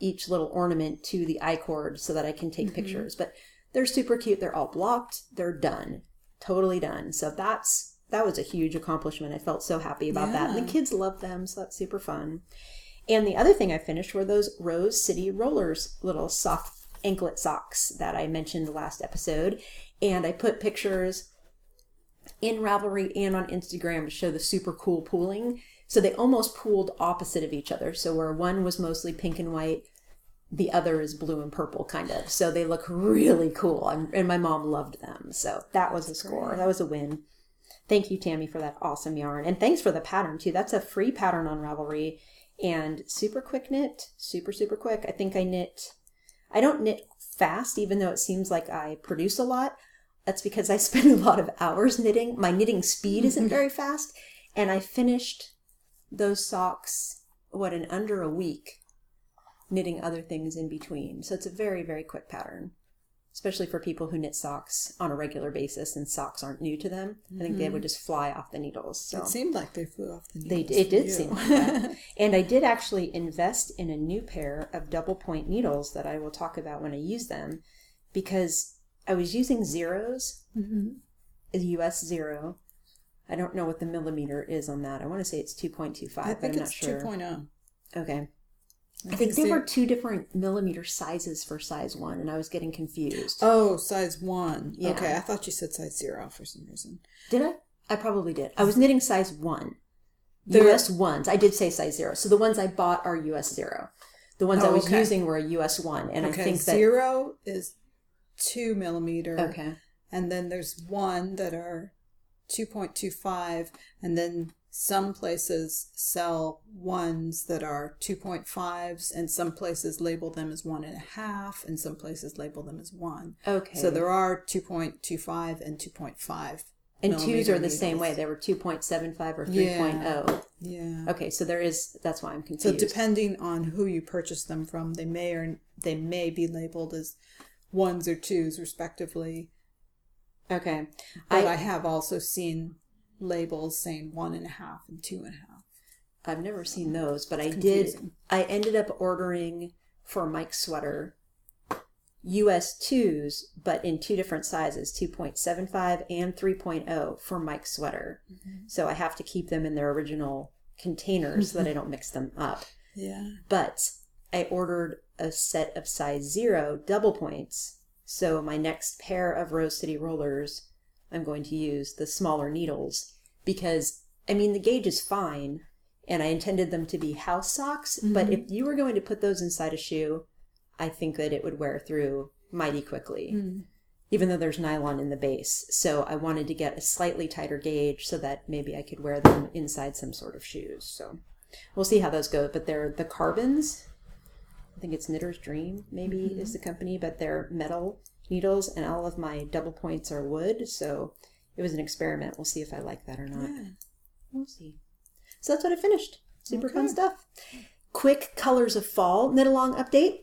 each little ornament to the I cord so that I can take mm-hmm. pictures. But they're super cute. They're all blocked. They're done. Totally done. So that's that was a huge accomplishment. I felt so happy about that. And the kids love them, so that's super fun. And the other thing I finished were those Rose City Rollers little soft anklet socks that I mentioned last episode. And I put pictures in Ravelry and on Instagram to show the super cool pooling. So they almost pooled opposite of each other. So where one was mostly pink and white, the other is blue and purple, kind of. So they look really cool. And, and my mom loved them. So that was a score. That was a win. Thank you, Tammy, for that awesome yarn. And thanks for the pattern, too. That's a free pattern on Ravelry and super quick knit. Super, super quick. I think I knit, I don't knit fast, even though it seems like I produce a lot. That's because I spend a lot of hours knitting. My knitting speed isn't mm-hmm. very fast. And I finished those socks, what, in under a week, knitting other things in between. So it's a very, very quick pattern, especially for people who knit socks on a regular basis and socks aren't new to them. I think they would mm-hmm. just fly off the needles. So It seemed like they flew off the they, needles. it did you. seem like that. and I did actually invest in a new pair of double point needles that I will talk about when I use them because I was using zeros, Mhm. a US zero. I don't know what the millimeter is on that. I want to say it's 2.25, I but think I'm it's not sure. 2.0. Okay. I I think think there were two different millimeter sizes for size one, and I was getting confused. Oh, size one. Yeah. Okay, I thought you said size zero for some reason. Did I? I probably did. I was knitting size one. There- US ones. I did say size zero. So the ones I bought are US zero. The ones I Oh, was okay. using were a US one, and okay, I think that zero is two millimeter. okay. And then there's one that are 2.25. And then some places sell ones that are 2.5s, and some places label them as one and a half, and some places label them as one. Okay. So there are 2.25 and 2.5. and twos are the same way. They were 2.75 or 3.0. Yeah. Oh. Yeah. Okay, so there is that's why I'm confused. So depending on who you purchase them from, they may or they may be labeled as ones or twos respectively. okay. But I, I, have also seen labels saying one and a half and two and a half. I've never seen those, but I did. I ended up ordering for Mike's sweater US 2s, but in two different sizes, 2.75 and 3.0 for Mike's sweater. Mm-hmm. So I have to keep them in their original containers so that I don't mix them up. Yeah. But I ordered a set of size 0 double points. So my next pair of Rose City rollers, I'm going to use the smaller needles because I mean the gauge is fine and I intended them to be house socks, but mm-hmm. if you were going to put those inside a shoe, I think that it would wear through mighty quickly. Mm. Even though there's nylon in the base. So I wanted to get a slightly tighter gauge so that maybe I could wear them inside some sort of shoes. So we'll see how those go. But they're the Karbonz. I think it's Knitter's Dream, maybe is mm-hmm. the company, but they're metal needles, and all of my double points are wood. So it was an experiment. We'll see if I like that or not. Yeah. We'll see. So that's what I finished. Super fun stuff. Quick colors of fall knit along update.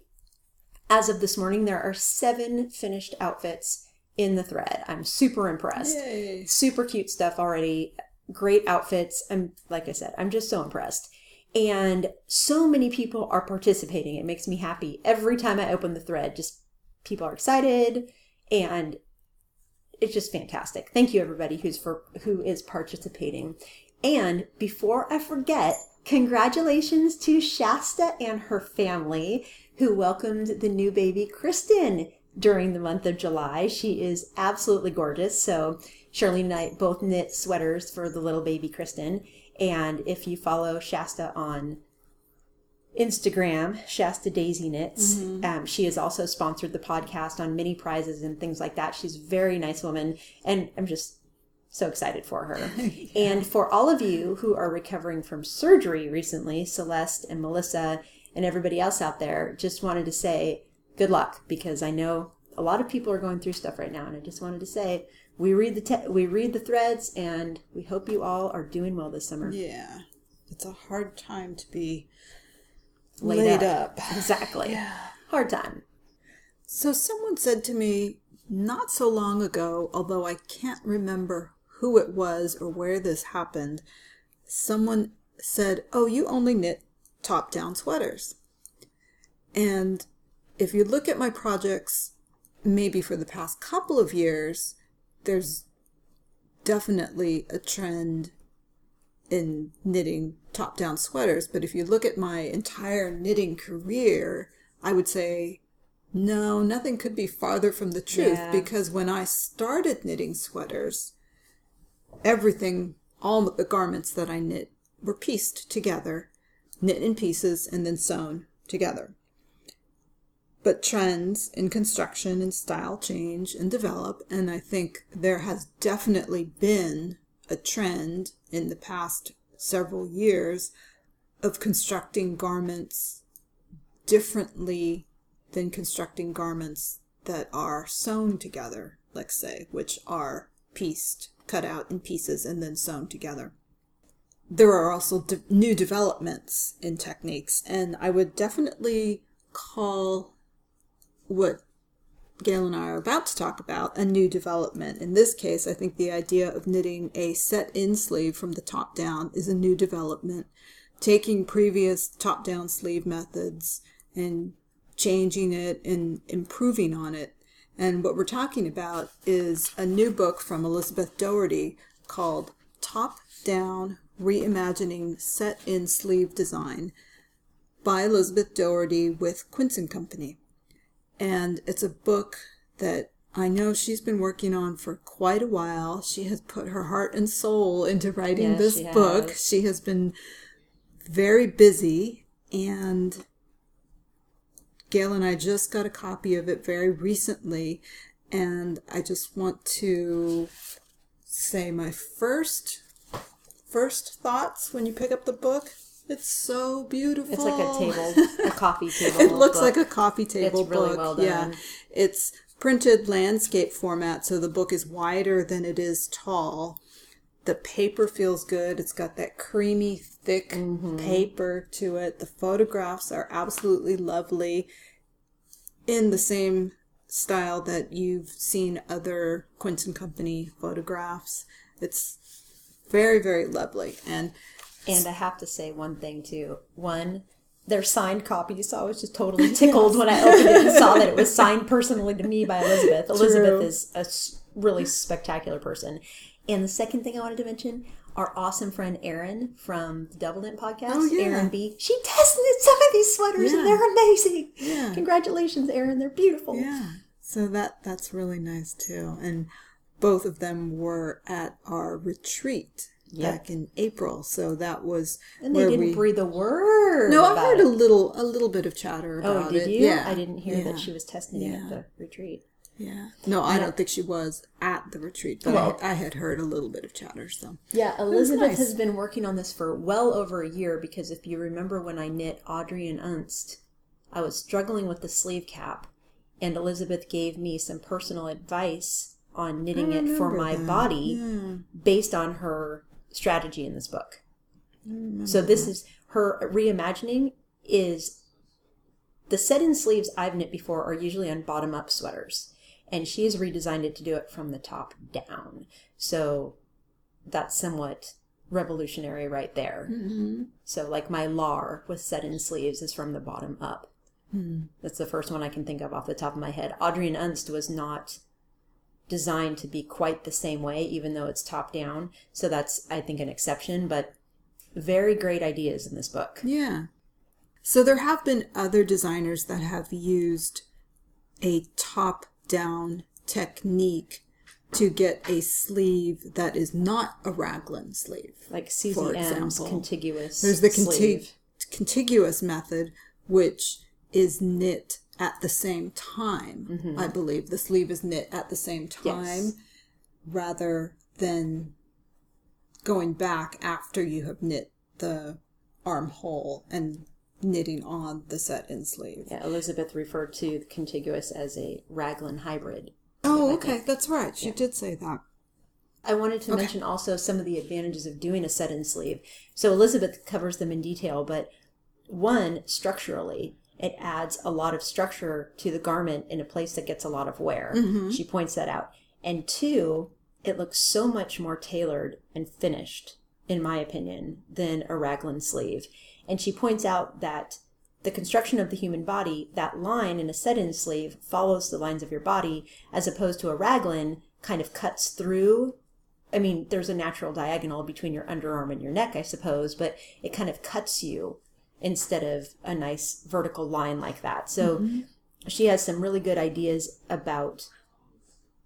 As of this morning, there are seven finished outfits in the thread. I'm super impressed. Yay. Super cute stuff already. Great outfits. I'm like I said, I'm just so impressed. And so many people are participating. It makes me happy every time I open the thread. Just people are excited and it's just fantastic. Thank you everybody who's for who is participating. And before I forget, congratulations to Shasta and her family who welcomed the new baby Kristen during the month of July. She is absolutely gorgeous. So Shirley and I both knit sweaters for the little baby Kristen. And if you follow Shasta on Instagram, Shasta Daisy Knits. Um, she has also sponsored the podcast on mini prizes and things like that. She's a very nice woman, and I'm just so excited for her. And for all of you who are recovering from surgery recently, Celeste and Melissa and everybody else out there, just wanted to say good luck because I know a lot of people are going through stuff right now, and I just wanted to say we read the te- we read the threads, and we hope you all are doing well this summer. Yeah. it's a hard time to be Laid laid, up. up. Exactly. Hard time. So someone said to me not so long ago, although I can't remember who it was or where this happened, someone said, "Oh, you only knit top-down sweaters." And if you look at my projects maybe for the past couple of years, there's definitely a trend in knitting top down sweaters. But if you look at my entire knitting career, I would say no, nothing could be farther from the truth Yeah. because when I started knitting sweaters, everything, all the garments that I knit were pieced together, knit in pieces, and then sewn together. But trends in construction and style change and develop, and I think there has definitely been a trend in the past several years of constructing garments differently than constructing garments that are sewn together, let's say, which are pieced, cut out in pieces, and then sewn together. There are also de- new developments in techniques, and I would definitely call what Gail and I are about to talk about a new development. In this case, I think the idea of knitting a set in sleeve from the top down is a new development. Taking previous top down sleeve methods and changing it and improving on it. And what we're talking about is a new book from Elizabeth Doherty called Top Down Reimagining Set in Sleeve Design by Elizabeth Doherty with Quince Company and it's a book that I know she's been working on for quite a while. She has put her heart and soul into writing Yes, this she book. has. She has been very busy, and Gail and I just got a copy of it very recently, and I just want to say my first first thoughts when you pick up the book. It's so beautiful. It's like a table, a coffee table. It looks book. like a coffee table It's really book. well done. Yeah. It's printed landscape format, so the book is wider than it is tall. The paper feels good. It's got that creamy, thick Mm-hmm. paper to it. The photographs are absolutely lovely in the same style that you've seen other Quince and Company photographs. It's very, very lovely. And And I have to say one thing too. One, they're signed copies, so I was just totally tickled when I opened it and saw that it was signed personally to me by Elizabeth. Elizabeth is a really spectacular person. And the second thing I wanted to mention, our awesome friend Erin from the Double Dent podcast, Oh, yeah. Erin B. She tested some of these sweaters Yeah. and they're amazing. Yeah. Congratulations, Erin. They're beautiful. Yeah. So that that's really nice too. And both of them were at our retreat Yep. back in April. So that was And they didn't we breathe a word. No, I heard it. a little a little bit of chatter about Oh, about did it. you? Yeah. I didn't hear yeah. that she was testing it Yeah. at the retreat. Yeah. No, I don't think she was at the retreat, but Well- I, I had heard a little bit of chatter. So Yeah, Elizabeth nice. has been working on this for well over a year because if you remember when I knit Audrey in Unst, I was struggling with the sleeve cap, and Elizabeth gave me some personal advice on knitting it for my that. body based on her strategy in this book. So this is her reimagining is the set-in sleeves I've knit before are usually on bottom-up sweaters, and she has redesigned it to do it from the top down. So that's somewhat revolutionary right there. So like my lar with set-in sleeves is from the bottom up. That's the first one I can think of off the top of my head. Audrey in Unst was not designed to be quite the same way, even though it's top down. So that's I think an exception, but very great ideas in this book. Yeah. So there have been other designers that have used a top down technique to get a sleeve that is not a raglan sleeve. Like For SusieM's example, contiguous. There's the sleeve. contiguous method, which is knit at the same time. Mm-hmm. I believe the sleeve is knit at the same time Yes. rather than going back after you have knit the armhole and knitting on the set in sleeve. Yeah, Elizabeth referred to the contiguous as a raglan hybrid. Oh, okay, that's right. She did say that. I wanted to mention also some of the advantages of doing a set in sleeve. So Elizabeth covers them in detail, but one, structurally, it adds a lot of structure to the garment in a place that gets a lot of wear. Mm-hmm. She points that out. And two, it looks so much more tailored and finished, in my opinion, than a raglan sleeve. And she points out that the construction of the human body, that line in a set in sleeve follows the lines of your body, as opposed to a raglan kind of cuts through. I mean, there's a natural diagonal between your underarm and your neck, I suppose, but it kind of cuts you instead of a nice vertical line like that. So mm-hmm. she has some really good ideas about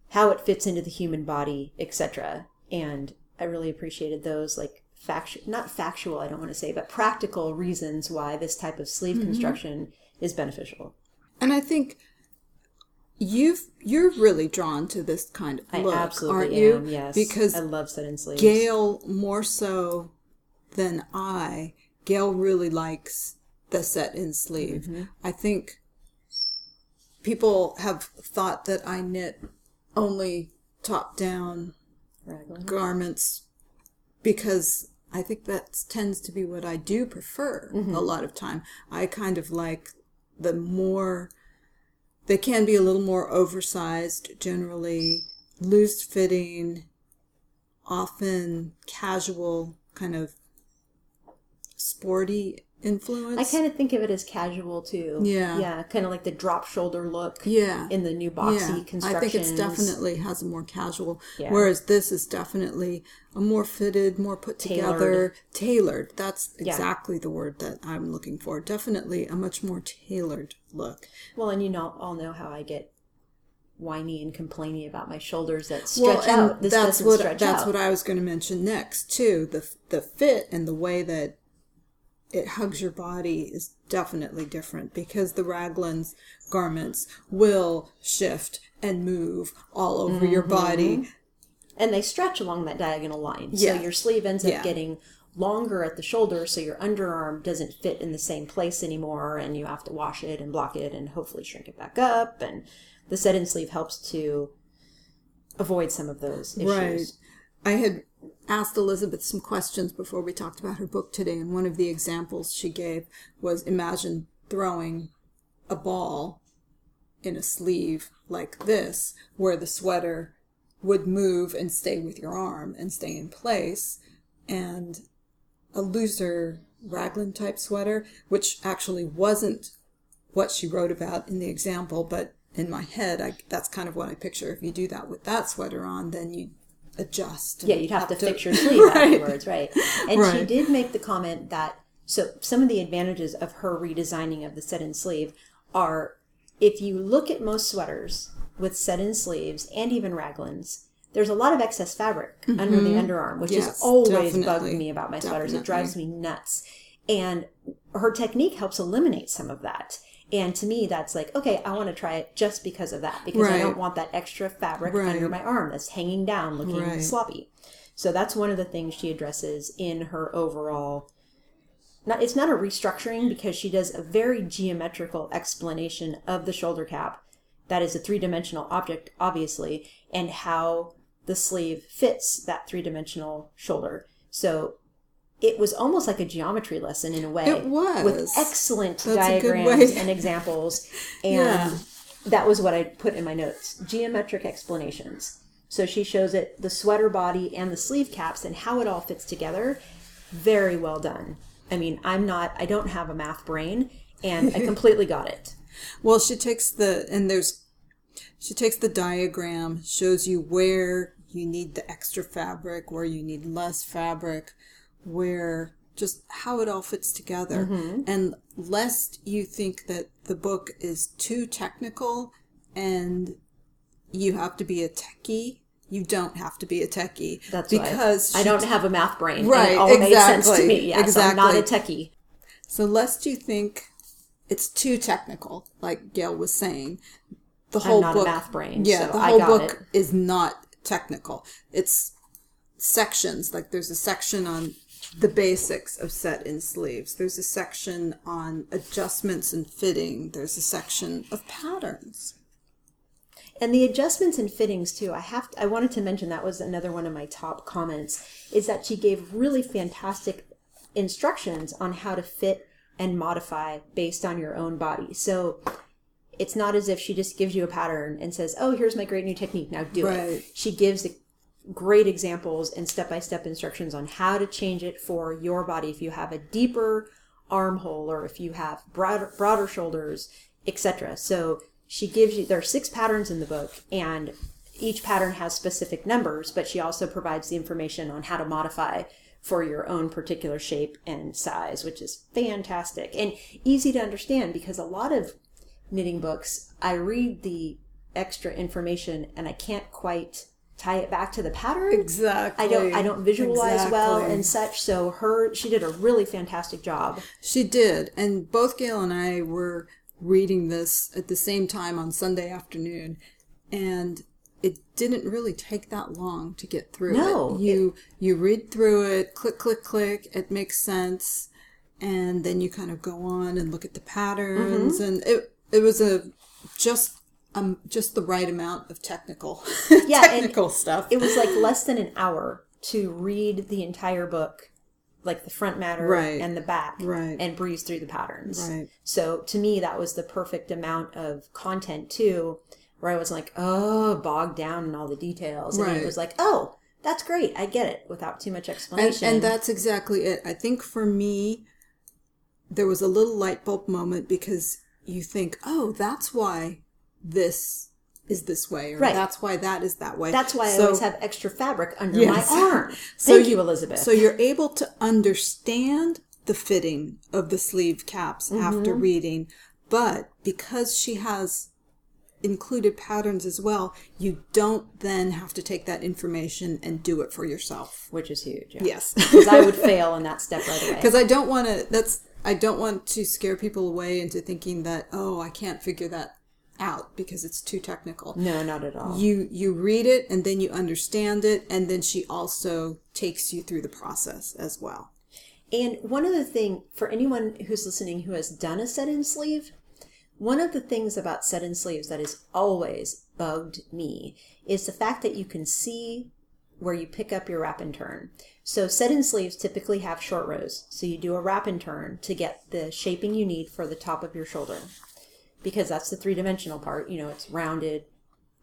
how it fits into the human body, etc. And I really appreciated those like factual not factual, I don't want to say, but practical reasons why this type of sleeve mm-hmm. construction is beneficial. And I think you've you're really drawn to this kind of I look, absolutely aren't you? am, yes. Because I love set in sleeves. Gail more so than I, Gail really likes the set in sleeve. Mm-hmm. I think people have thought that I knit only top down Raglan. garments because I think that tends to be what I do prefer Mm-hmm. a lot of time. I kind of like the more they can be a little more oversized generally, loose fitting, often casual kind of sporty influence. I kind of think of it as casual too. Yeah. Yeah, kind of like the drop shoulder look yeah. in the new boxy yeah, I think it's definitely has a more casual, Yeah. whereas this is definitely a more fitted, more put together, tailored. That's exactly the word that I'm looking for. Definitely a much more tailored look. Well, and you know, all know how I get whiny and complaining about my shoulders that stretch out. This that's doesn't what stretch that's out. what I was going to mention next too. The the fit and the way that it hugs your body is definitely different because the raglan's garments will shift and move all over your Mm-hmm. body. and they stretch along that diagonal line. Yeah. So your sleeve ends up Yeah. getting longer at the shoulder, so your underarm doesn't fit in the same place anymore, and you have to wash it and block it and hopefully shrink it back up. And the set in sleeve helps to avoid some of those issues. Right. I had asked Elizabeth some questions before we talked about her book today, and one of the examples she gave was imagine throwing a ball in a sleeve like this, where the sweater would move and stay with your arm and stay in place, and a looser raglan type sweater, which actually wasn't what she wrote about in the example, but in my head, I, that's kind of what I picture. If you do that with that sweater on, then you adjust. Yeah, you'd have to to- fix your sleeve Right. afterwards, right? And she did make the comment that so some of the advantages of her redesigning of the set-in sleeve are if you look at most sweaters with set-in sleeves and even raglans, there's a lot of excess fabric under the underarm, which Mm-hmm. Yes, has always bugged me about my sweaters. It drives me nuts. And her technique helps eliminate some of that. And to me, that's like, okay, I want to try it just because of that, because I don't want that extra fabric Right. under my arm that's hanging down looking Right. sloppy. So that's one of the things she addresses in her overall. Not, it's not a restructuring because she does a very geometrical explanation of the shoulder cap. That is a three dimensional object, obviously, and how the sleeve fits that three dimensional shoulder. So it was almost like a geometry lesson in a way. It was. With excellent That's diagrams and examples. And Yeah. that was what I put in my notes geometric explanations. So she shows it the sweater body and the sleeve caps and how it all fits together. Very well done. I mean, I'm not, I don't have a math brain, and I completely got it. Well, she takes the and there's she takes the diagram, shows you where you need the extra fabric, where you need less fabric, where just how it all fits together. Mm-hmm. And lest you think that the book is too technical and you have to be a techie, you don't have to be a techie. That's because why I don't have a math brain. Right, it all made sense to exactly, me. Yes, I'm not a techie. So lest you think it's too technical, like Gail was saying, the I'm whole not book, a math brain. yeah, so the whole book it. is not technical. It's sections. Like there's a section on the basics of set in sleeves. There's a section on adjustments and fitting. There's a section of patterns. And the adjustments and fittings too. I have to, I wanted to mention that was another one of my top comments is that she gave really fantastic instructions on how to fit and modify based on your own body. So it's not as if she just gives you a pattern and says, "Oh, here's my great new technique. Now do Right. it." She gives great examples and step-by-step instructions on how to change it for your body if you have a deeper armhole or if you have broader, broader shoulders, etc. So she gives you there are six patterns in the book and each pattern has specific numbers, but she also provides the information on how to modify for your own particular shape and size, which is fantastic and easy to understand because a lot of knitting books, I read the extra information and I can't quite tie it back to the pattern. Exactly. I don't I don't visualize well and such. So her she did a really fantastic job. She did, and both Gail and I were reading this at the same time on Sunday afternoon, and it didn't really take that long to get through No, it. You you read through it, click click click, it makes sense, and then you kind of go on and look at the patterns, mm-hmm. and it it was a just um just the right amount of technical Yeah, technical stuff. It was like less than an hour to read the entire book, like the front matter Right. and the back, Right. and breeze through the patterns. Right. So to me, that was the perfect amount of content too, where I was like, oh, bogged down in all the details, and Right. it was like, oh, that's great, I get it, without too much and, explanation. and that's exactly it. I think for me, there was a little light bulb moment because you think, oh, that's why this is this way, or Right. that's why that is that way. That's why I always have extra fabric under Yes. my arm. So Thank you- Elizabeth. So you're able to understand the fitting of the sleeve caps after Mm-hmm. reading, but because she has included patterns as well, you don't then have to take that information and do it for yourself. which is huge. Yeah. Yes. Because I would fail in that step right away. because I don't want to. That's I don't want to scare people away into thinking that oh I can't figure that out because it's too technical. No, not at all. You you read it and then you understand it and then she also takes you through the process as well. And one other thing for anyone who's listening who has done a set in sleeve, one of the things about set in sleeves that has always bugged me is the fact that you can see where you pick up your wrap and turn. So set in sleeves typically have short rows. So you do a wrap and turn to get the shaping you need for the top of your shoulder. Because that's the three dimensional part. You know, it's rounded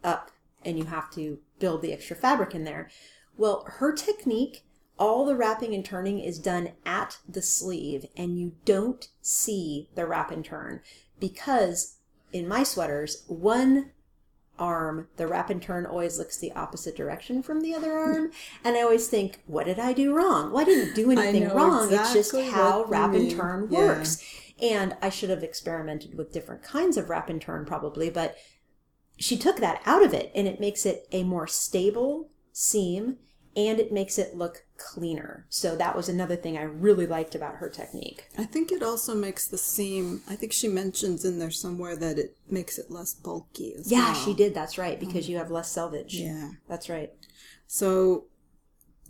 up and you have to build the extra fabric in there. Well, her technique, all the wrapping and turning is done at the sleeve and you don't see the wrap and turn because in my sweaters, one arm, the wrap and turn always looks the opposite direction from the other arm. And I always think, what did I do wrong? Well, I didn't do anything wrong. it's just how wrap and turn Yeah. works. And I should have experimented with different kinds of wrap and turn probably, but she took that out of it and it makes it a more stable seam and it makes it look cleaner. So that was another thing I really liked about her technique. I think it also makes the seam I think she mentions in there somewhere that it makes it less bulky as Yeah, well. she did. That's right because you have less selvage. Yeah. That's right. So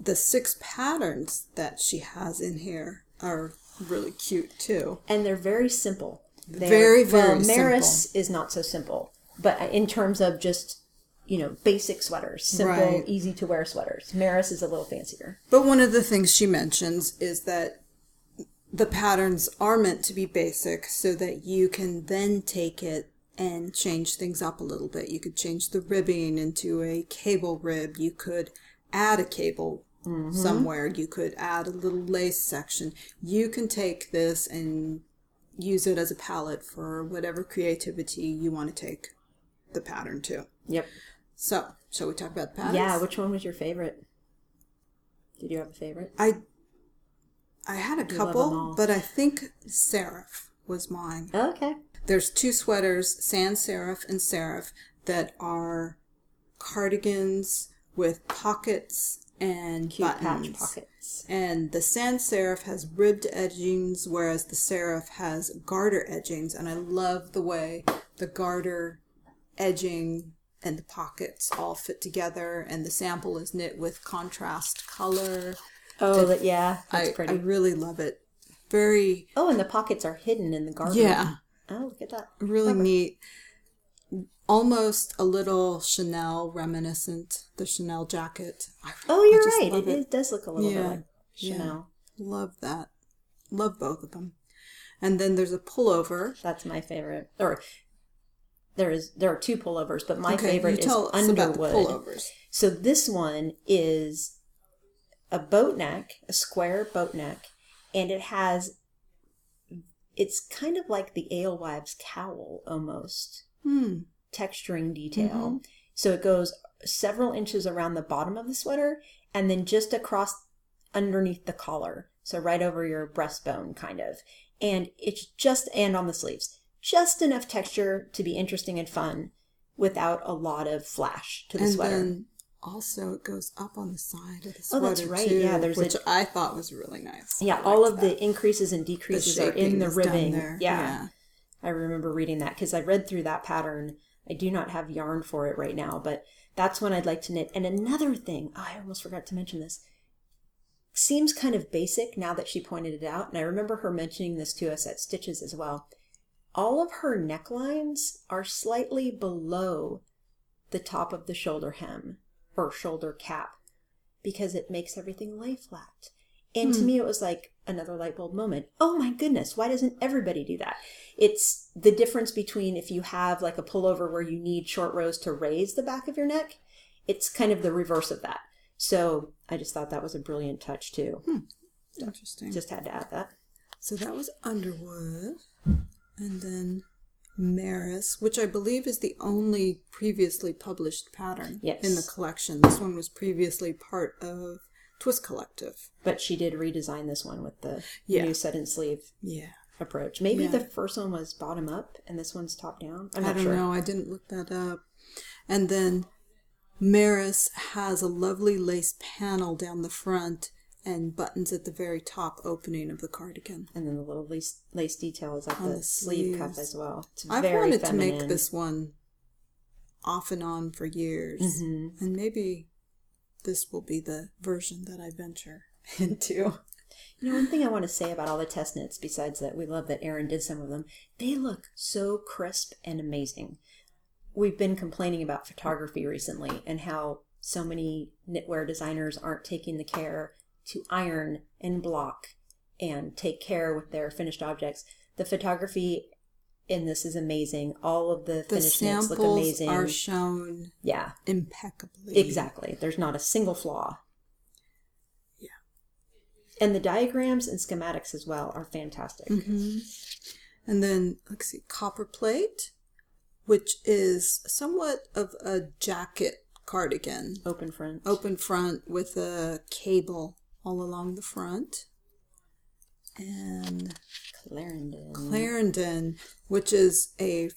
the six patterns that she has in here are really cute too. And they're very simple. They're, Very, very well, Maris is not so simple, but in terms of just you know basic sweaters, simple, Right. easy to wear sweaters. Maris is a little fancier. But one of the things she mentions is that the patterns are meant to be basic so that you can then take it and change things up a little bit. You could change the ribbing into a cable rib. You could add a cable Mm-hmm. somewhere. You could add a little lace section. You can take this and use it as a palette for whatever creativity you want to take the pattern to. Yep. So, shall we talk about the patterns? Yeah. Which one was your favorite? Did you have a favorite? I I had a couple, but I think serif was mine. Okay. There's two sweaters, sans serif and serif, that are cardigans with pockets and Cute buttons. patch pockets. And the sans serif has ribbed edgings, whereas the serif has garter edgings. And I love the way the garter edging and the pockets all fit together. And the sample is knit with contrast color. Oh, that, yeah. That's I, pretty. I really love it. Very, oh, and the pockets are hidden in the garment. yeah, Oh, look at that. really neat. Almost a little Chanel reminiscent, the Chanel jacket. I, Oh, you're right. love It, it does look a little bit Yeah. like Yeah. Chanel. Love that. Love both of them. And then there's a pullover. That's my favorite. Or there is there are two pullovers, but my Okay, favorite is tell us about the Underwood. pullovers. So this one is a boat neck, a square boat neck, and it has it's kind of like the alewives cowl almost Hmm. Texturing detail. Mm-hmm. So it goes several inches around the bottom of the sweater and then just across underneath the collar. So right over your breastbone kind of. And it's just and on the sleeves. Just enough texture to be interesting and fun without a lot of flash to the sweater. and sweater. then also it goes up on the side of the Oh, sweater that's right. too, Yeah, there's which I thought was really nice. Yeah, all of that. the increases and decreases are in the ribbing. there. Yeah. I remember reading that because I read through that pattern. I do not have yarn for it right now, but that's one I'd like to knit. And another thing, oh, I almost forgot to mention this. Seems kind of basic now that she pointed it out, and I remember her mentioning this to us at Stitches as well. All of her necklines are slightly below the top of the shoulder hem or shoulder cap because it makes everything lay flat. And to hmm. me, it was like another light bulb moment. Oh my goodness, why doesn't everybody do that? It's the difference between if you have like a pullover where you need short rows to raise the back of your neck, it's kind of the reverse of that. So I just thought that was a brilliant touch too. Hmm. Interesting. Just had to add that. So that was Underwood. And then Maris, which I believe is the only previously published pattern Yes. in the collection. This one was previously part of Twist Collective. But she did redesign this one with the Yeah. new set and sleeve Yeah. approach. Maybe Yeah. the first one was bottom up and this one's top down. I'm I not don't sure. know. I didn't look that up. And then Maris has a lovely lace panel down the front and buttons at the very top opening of the cardigan. And then the little lace, lace detail is at the, the sleeve cuff as well. It's I've wanted feminine. to make this one off and on for years. Mm-hmm. And maybe this will be the version that I venture into. You know, one thing I want to say about all the test knits, besides that we love that Erin did some of them, they look so crisp and amazing. We've been complaining about photography recently and how so many knitwear designers aren't taking the care to iron and block and take care with their finished objects. The photography in this is amazing. All of the The finished knits look samples amazing. are shown yeah, impeccably. exactly. There's not a single flaw. Yeah. And the diagrams and schematics as well are fantastic. hmm And then, let's see, Copperplate, which is somewhat of a jacket cardigan. Open front. Open front with a cable all along the front. And Clarendon. Clarendon, which is a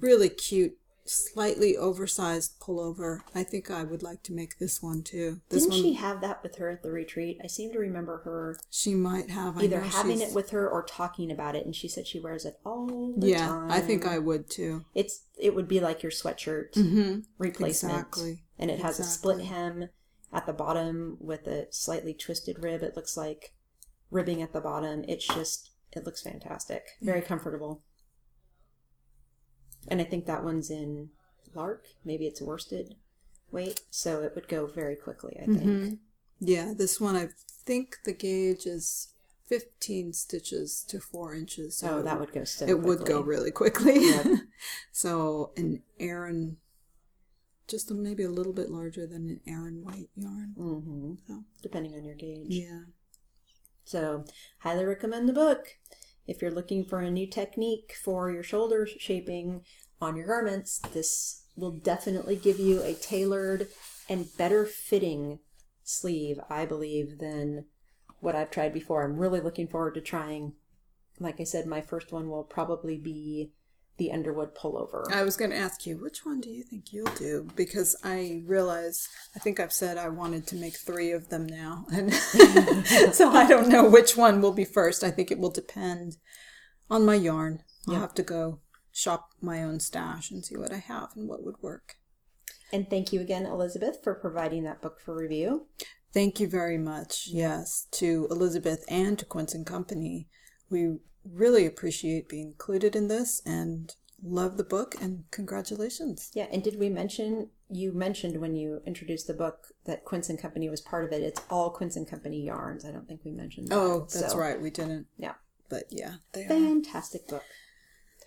really cute, slightly oversized pullover. I think I would like to make this one too. This Didn't one she have that with her at the retreat? I seem to remember her she might have I either having she's- it with her or talking about it, and she said she wears it all the Yeah, time. I think I would too. It's it would be like your sweatshirt Mm-hmm. replacement, Exactly. and it has a split hem at the bottom with a slightly twisted rib. It looks like ribbing at the bottom. It's just it looks fantastic, very comfortable. And I think that one's in lark. Maybe it's worsted weight, so it would go very quickly. I think. Mm-hmm. Yeah, this one I think the gauge is 15 stitches to 4 inches. So Oh, that would go so It would go really quickly. Yep. so an Aran, just maybe a little bit larger than an Aran white yarn. hmm So, Depending on your gauge. yeah. So, highly recommend the book. If you're looking for a new technique for your shoulder shaping on your garments, this will definitely give you a tailored and better fitting sleeve, I believe, than what I've tried before. I'm really looking forward to trying. Like I said, my first one will probably be the Underwood pullover. I was going to ask you, which one do you think you'll do? Because I realize, I think I've said I wanted to make three of them now. And so I don't know which one will be first. I think it will depend on my yarn. I'll Yeah. have to go shop my own stash and see what I have and what would work. And thank you again, Elizabeth, for providing that book for review. Thank you very much. Yes, to Elizabeth and to Quince and Company. We really appreciate being included in this and love the book and congratulations. Yeah, and did we mention you mentioned when you introduced the book that Quince and Company was part of it? It's all Quince and Company yarns. I don't think we mentioned that. Oh, that's So, right. We didn't. Yeah. But yeah, they are. Fantastic book.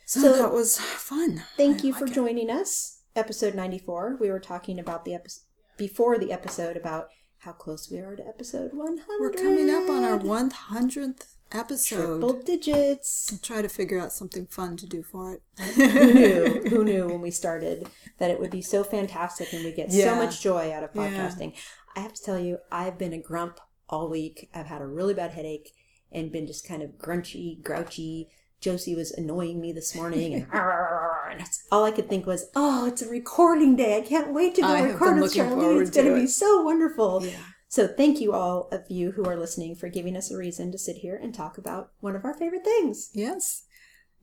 So, So- that was fun. Thank I you for it. joining us. Episode 94. We were talking about the episode before the episode about how close we are to episode 100. We're coming up on our 100th episode. triple digits. I'll try to figure out something fun to do for it. Who knew? Who knew when we started that it would be so fantastic and we get so much joy out of Yeah. podcasting? I have to tell you, I've been a grump all week. I've had a really bad headache and been just kind of grunchy, grouchy. Josie was annoying me this morning, and, and that's all I could think was, "Oh, it's a recording day! I can't wait to go I record been with looking Charlene. forward It's going to to be so wonderful." Yeah. So, thank you all of you who are listening for giving us a reason to sit here and talk about one of our favorite things. Yes.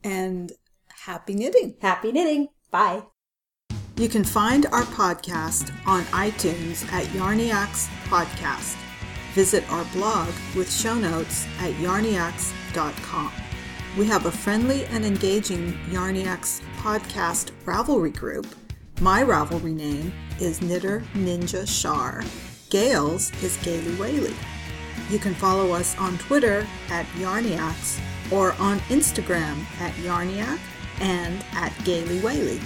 And happy knitting. Happy knitting! Bye. You can find our podcast on iTunes at Yarniacs Podcast. Visit our blog with show notes at yarniacs.com. We have a friendly and engaging Yarniacs podcast Ravelry group. My Ravelry name is Knitter Ninja Shar. Gail's is Gaily Whaley. You can follow us on Twitter at Yarniacs or on Instagram at Yarniac and at Gaily Whaley.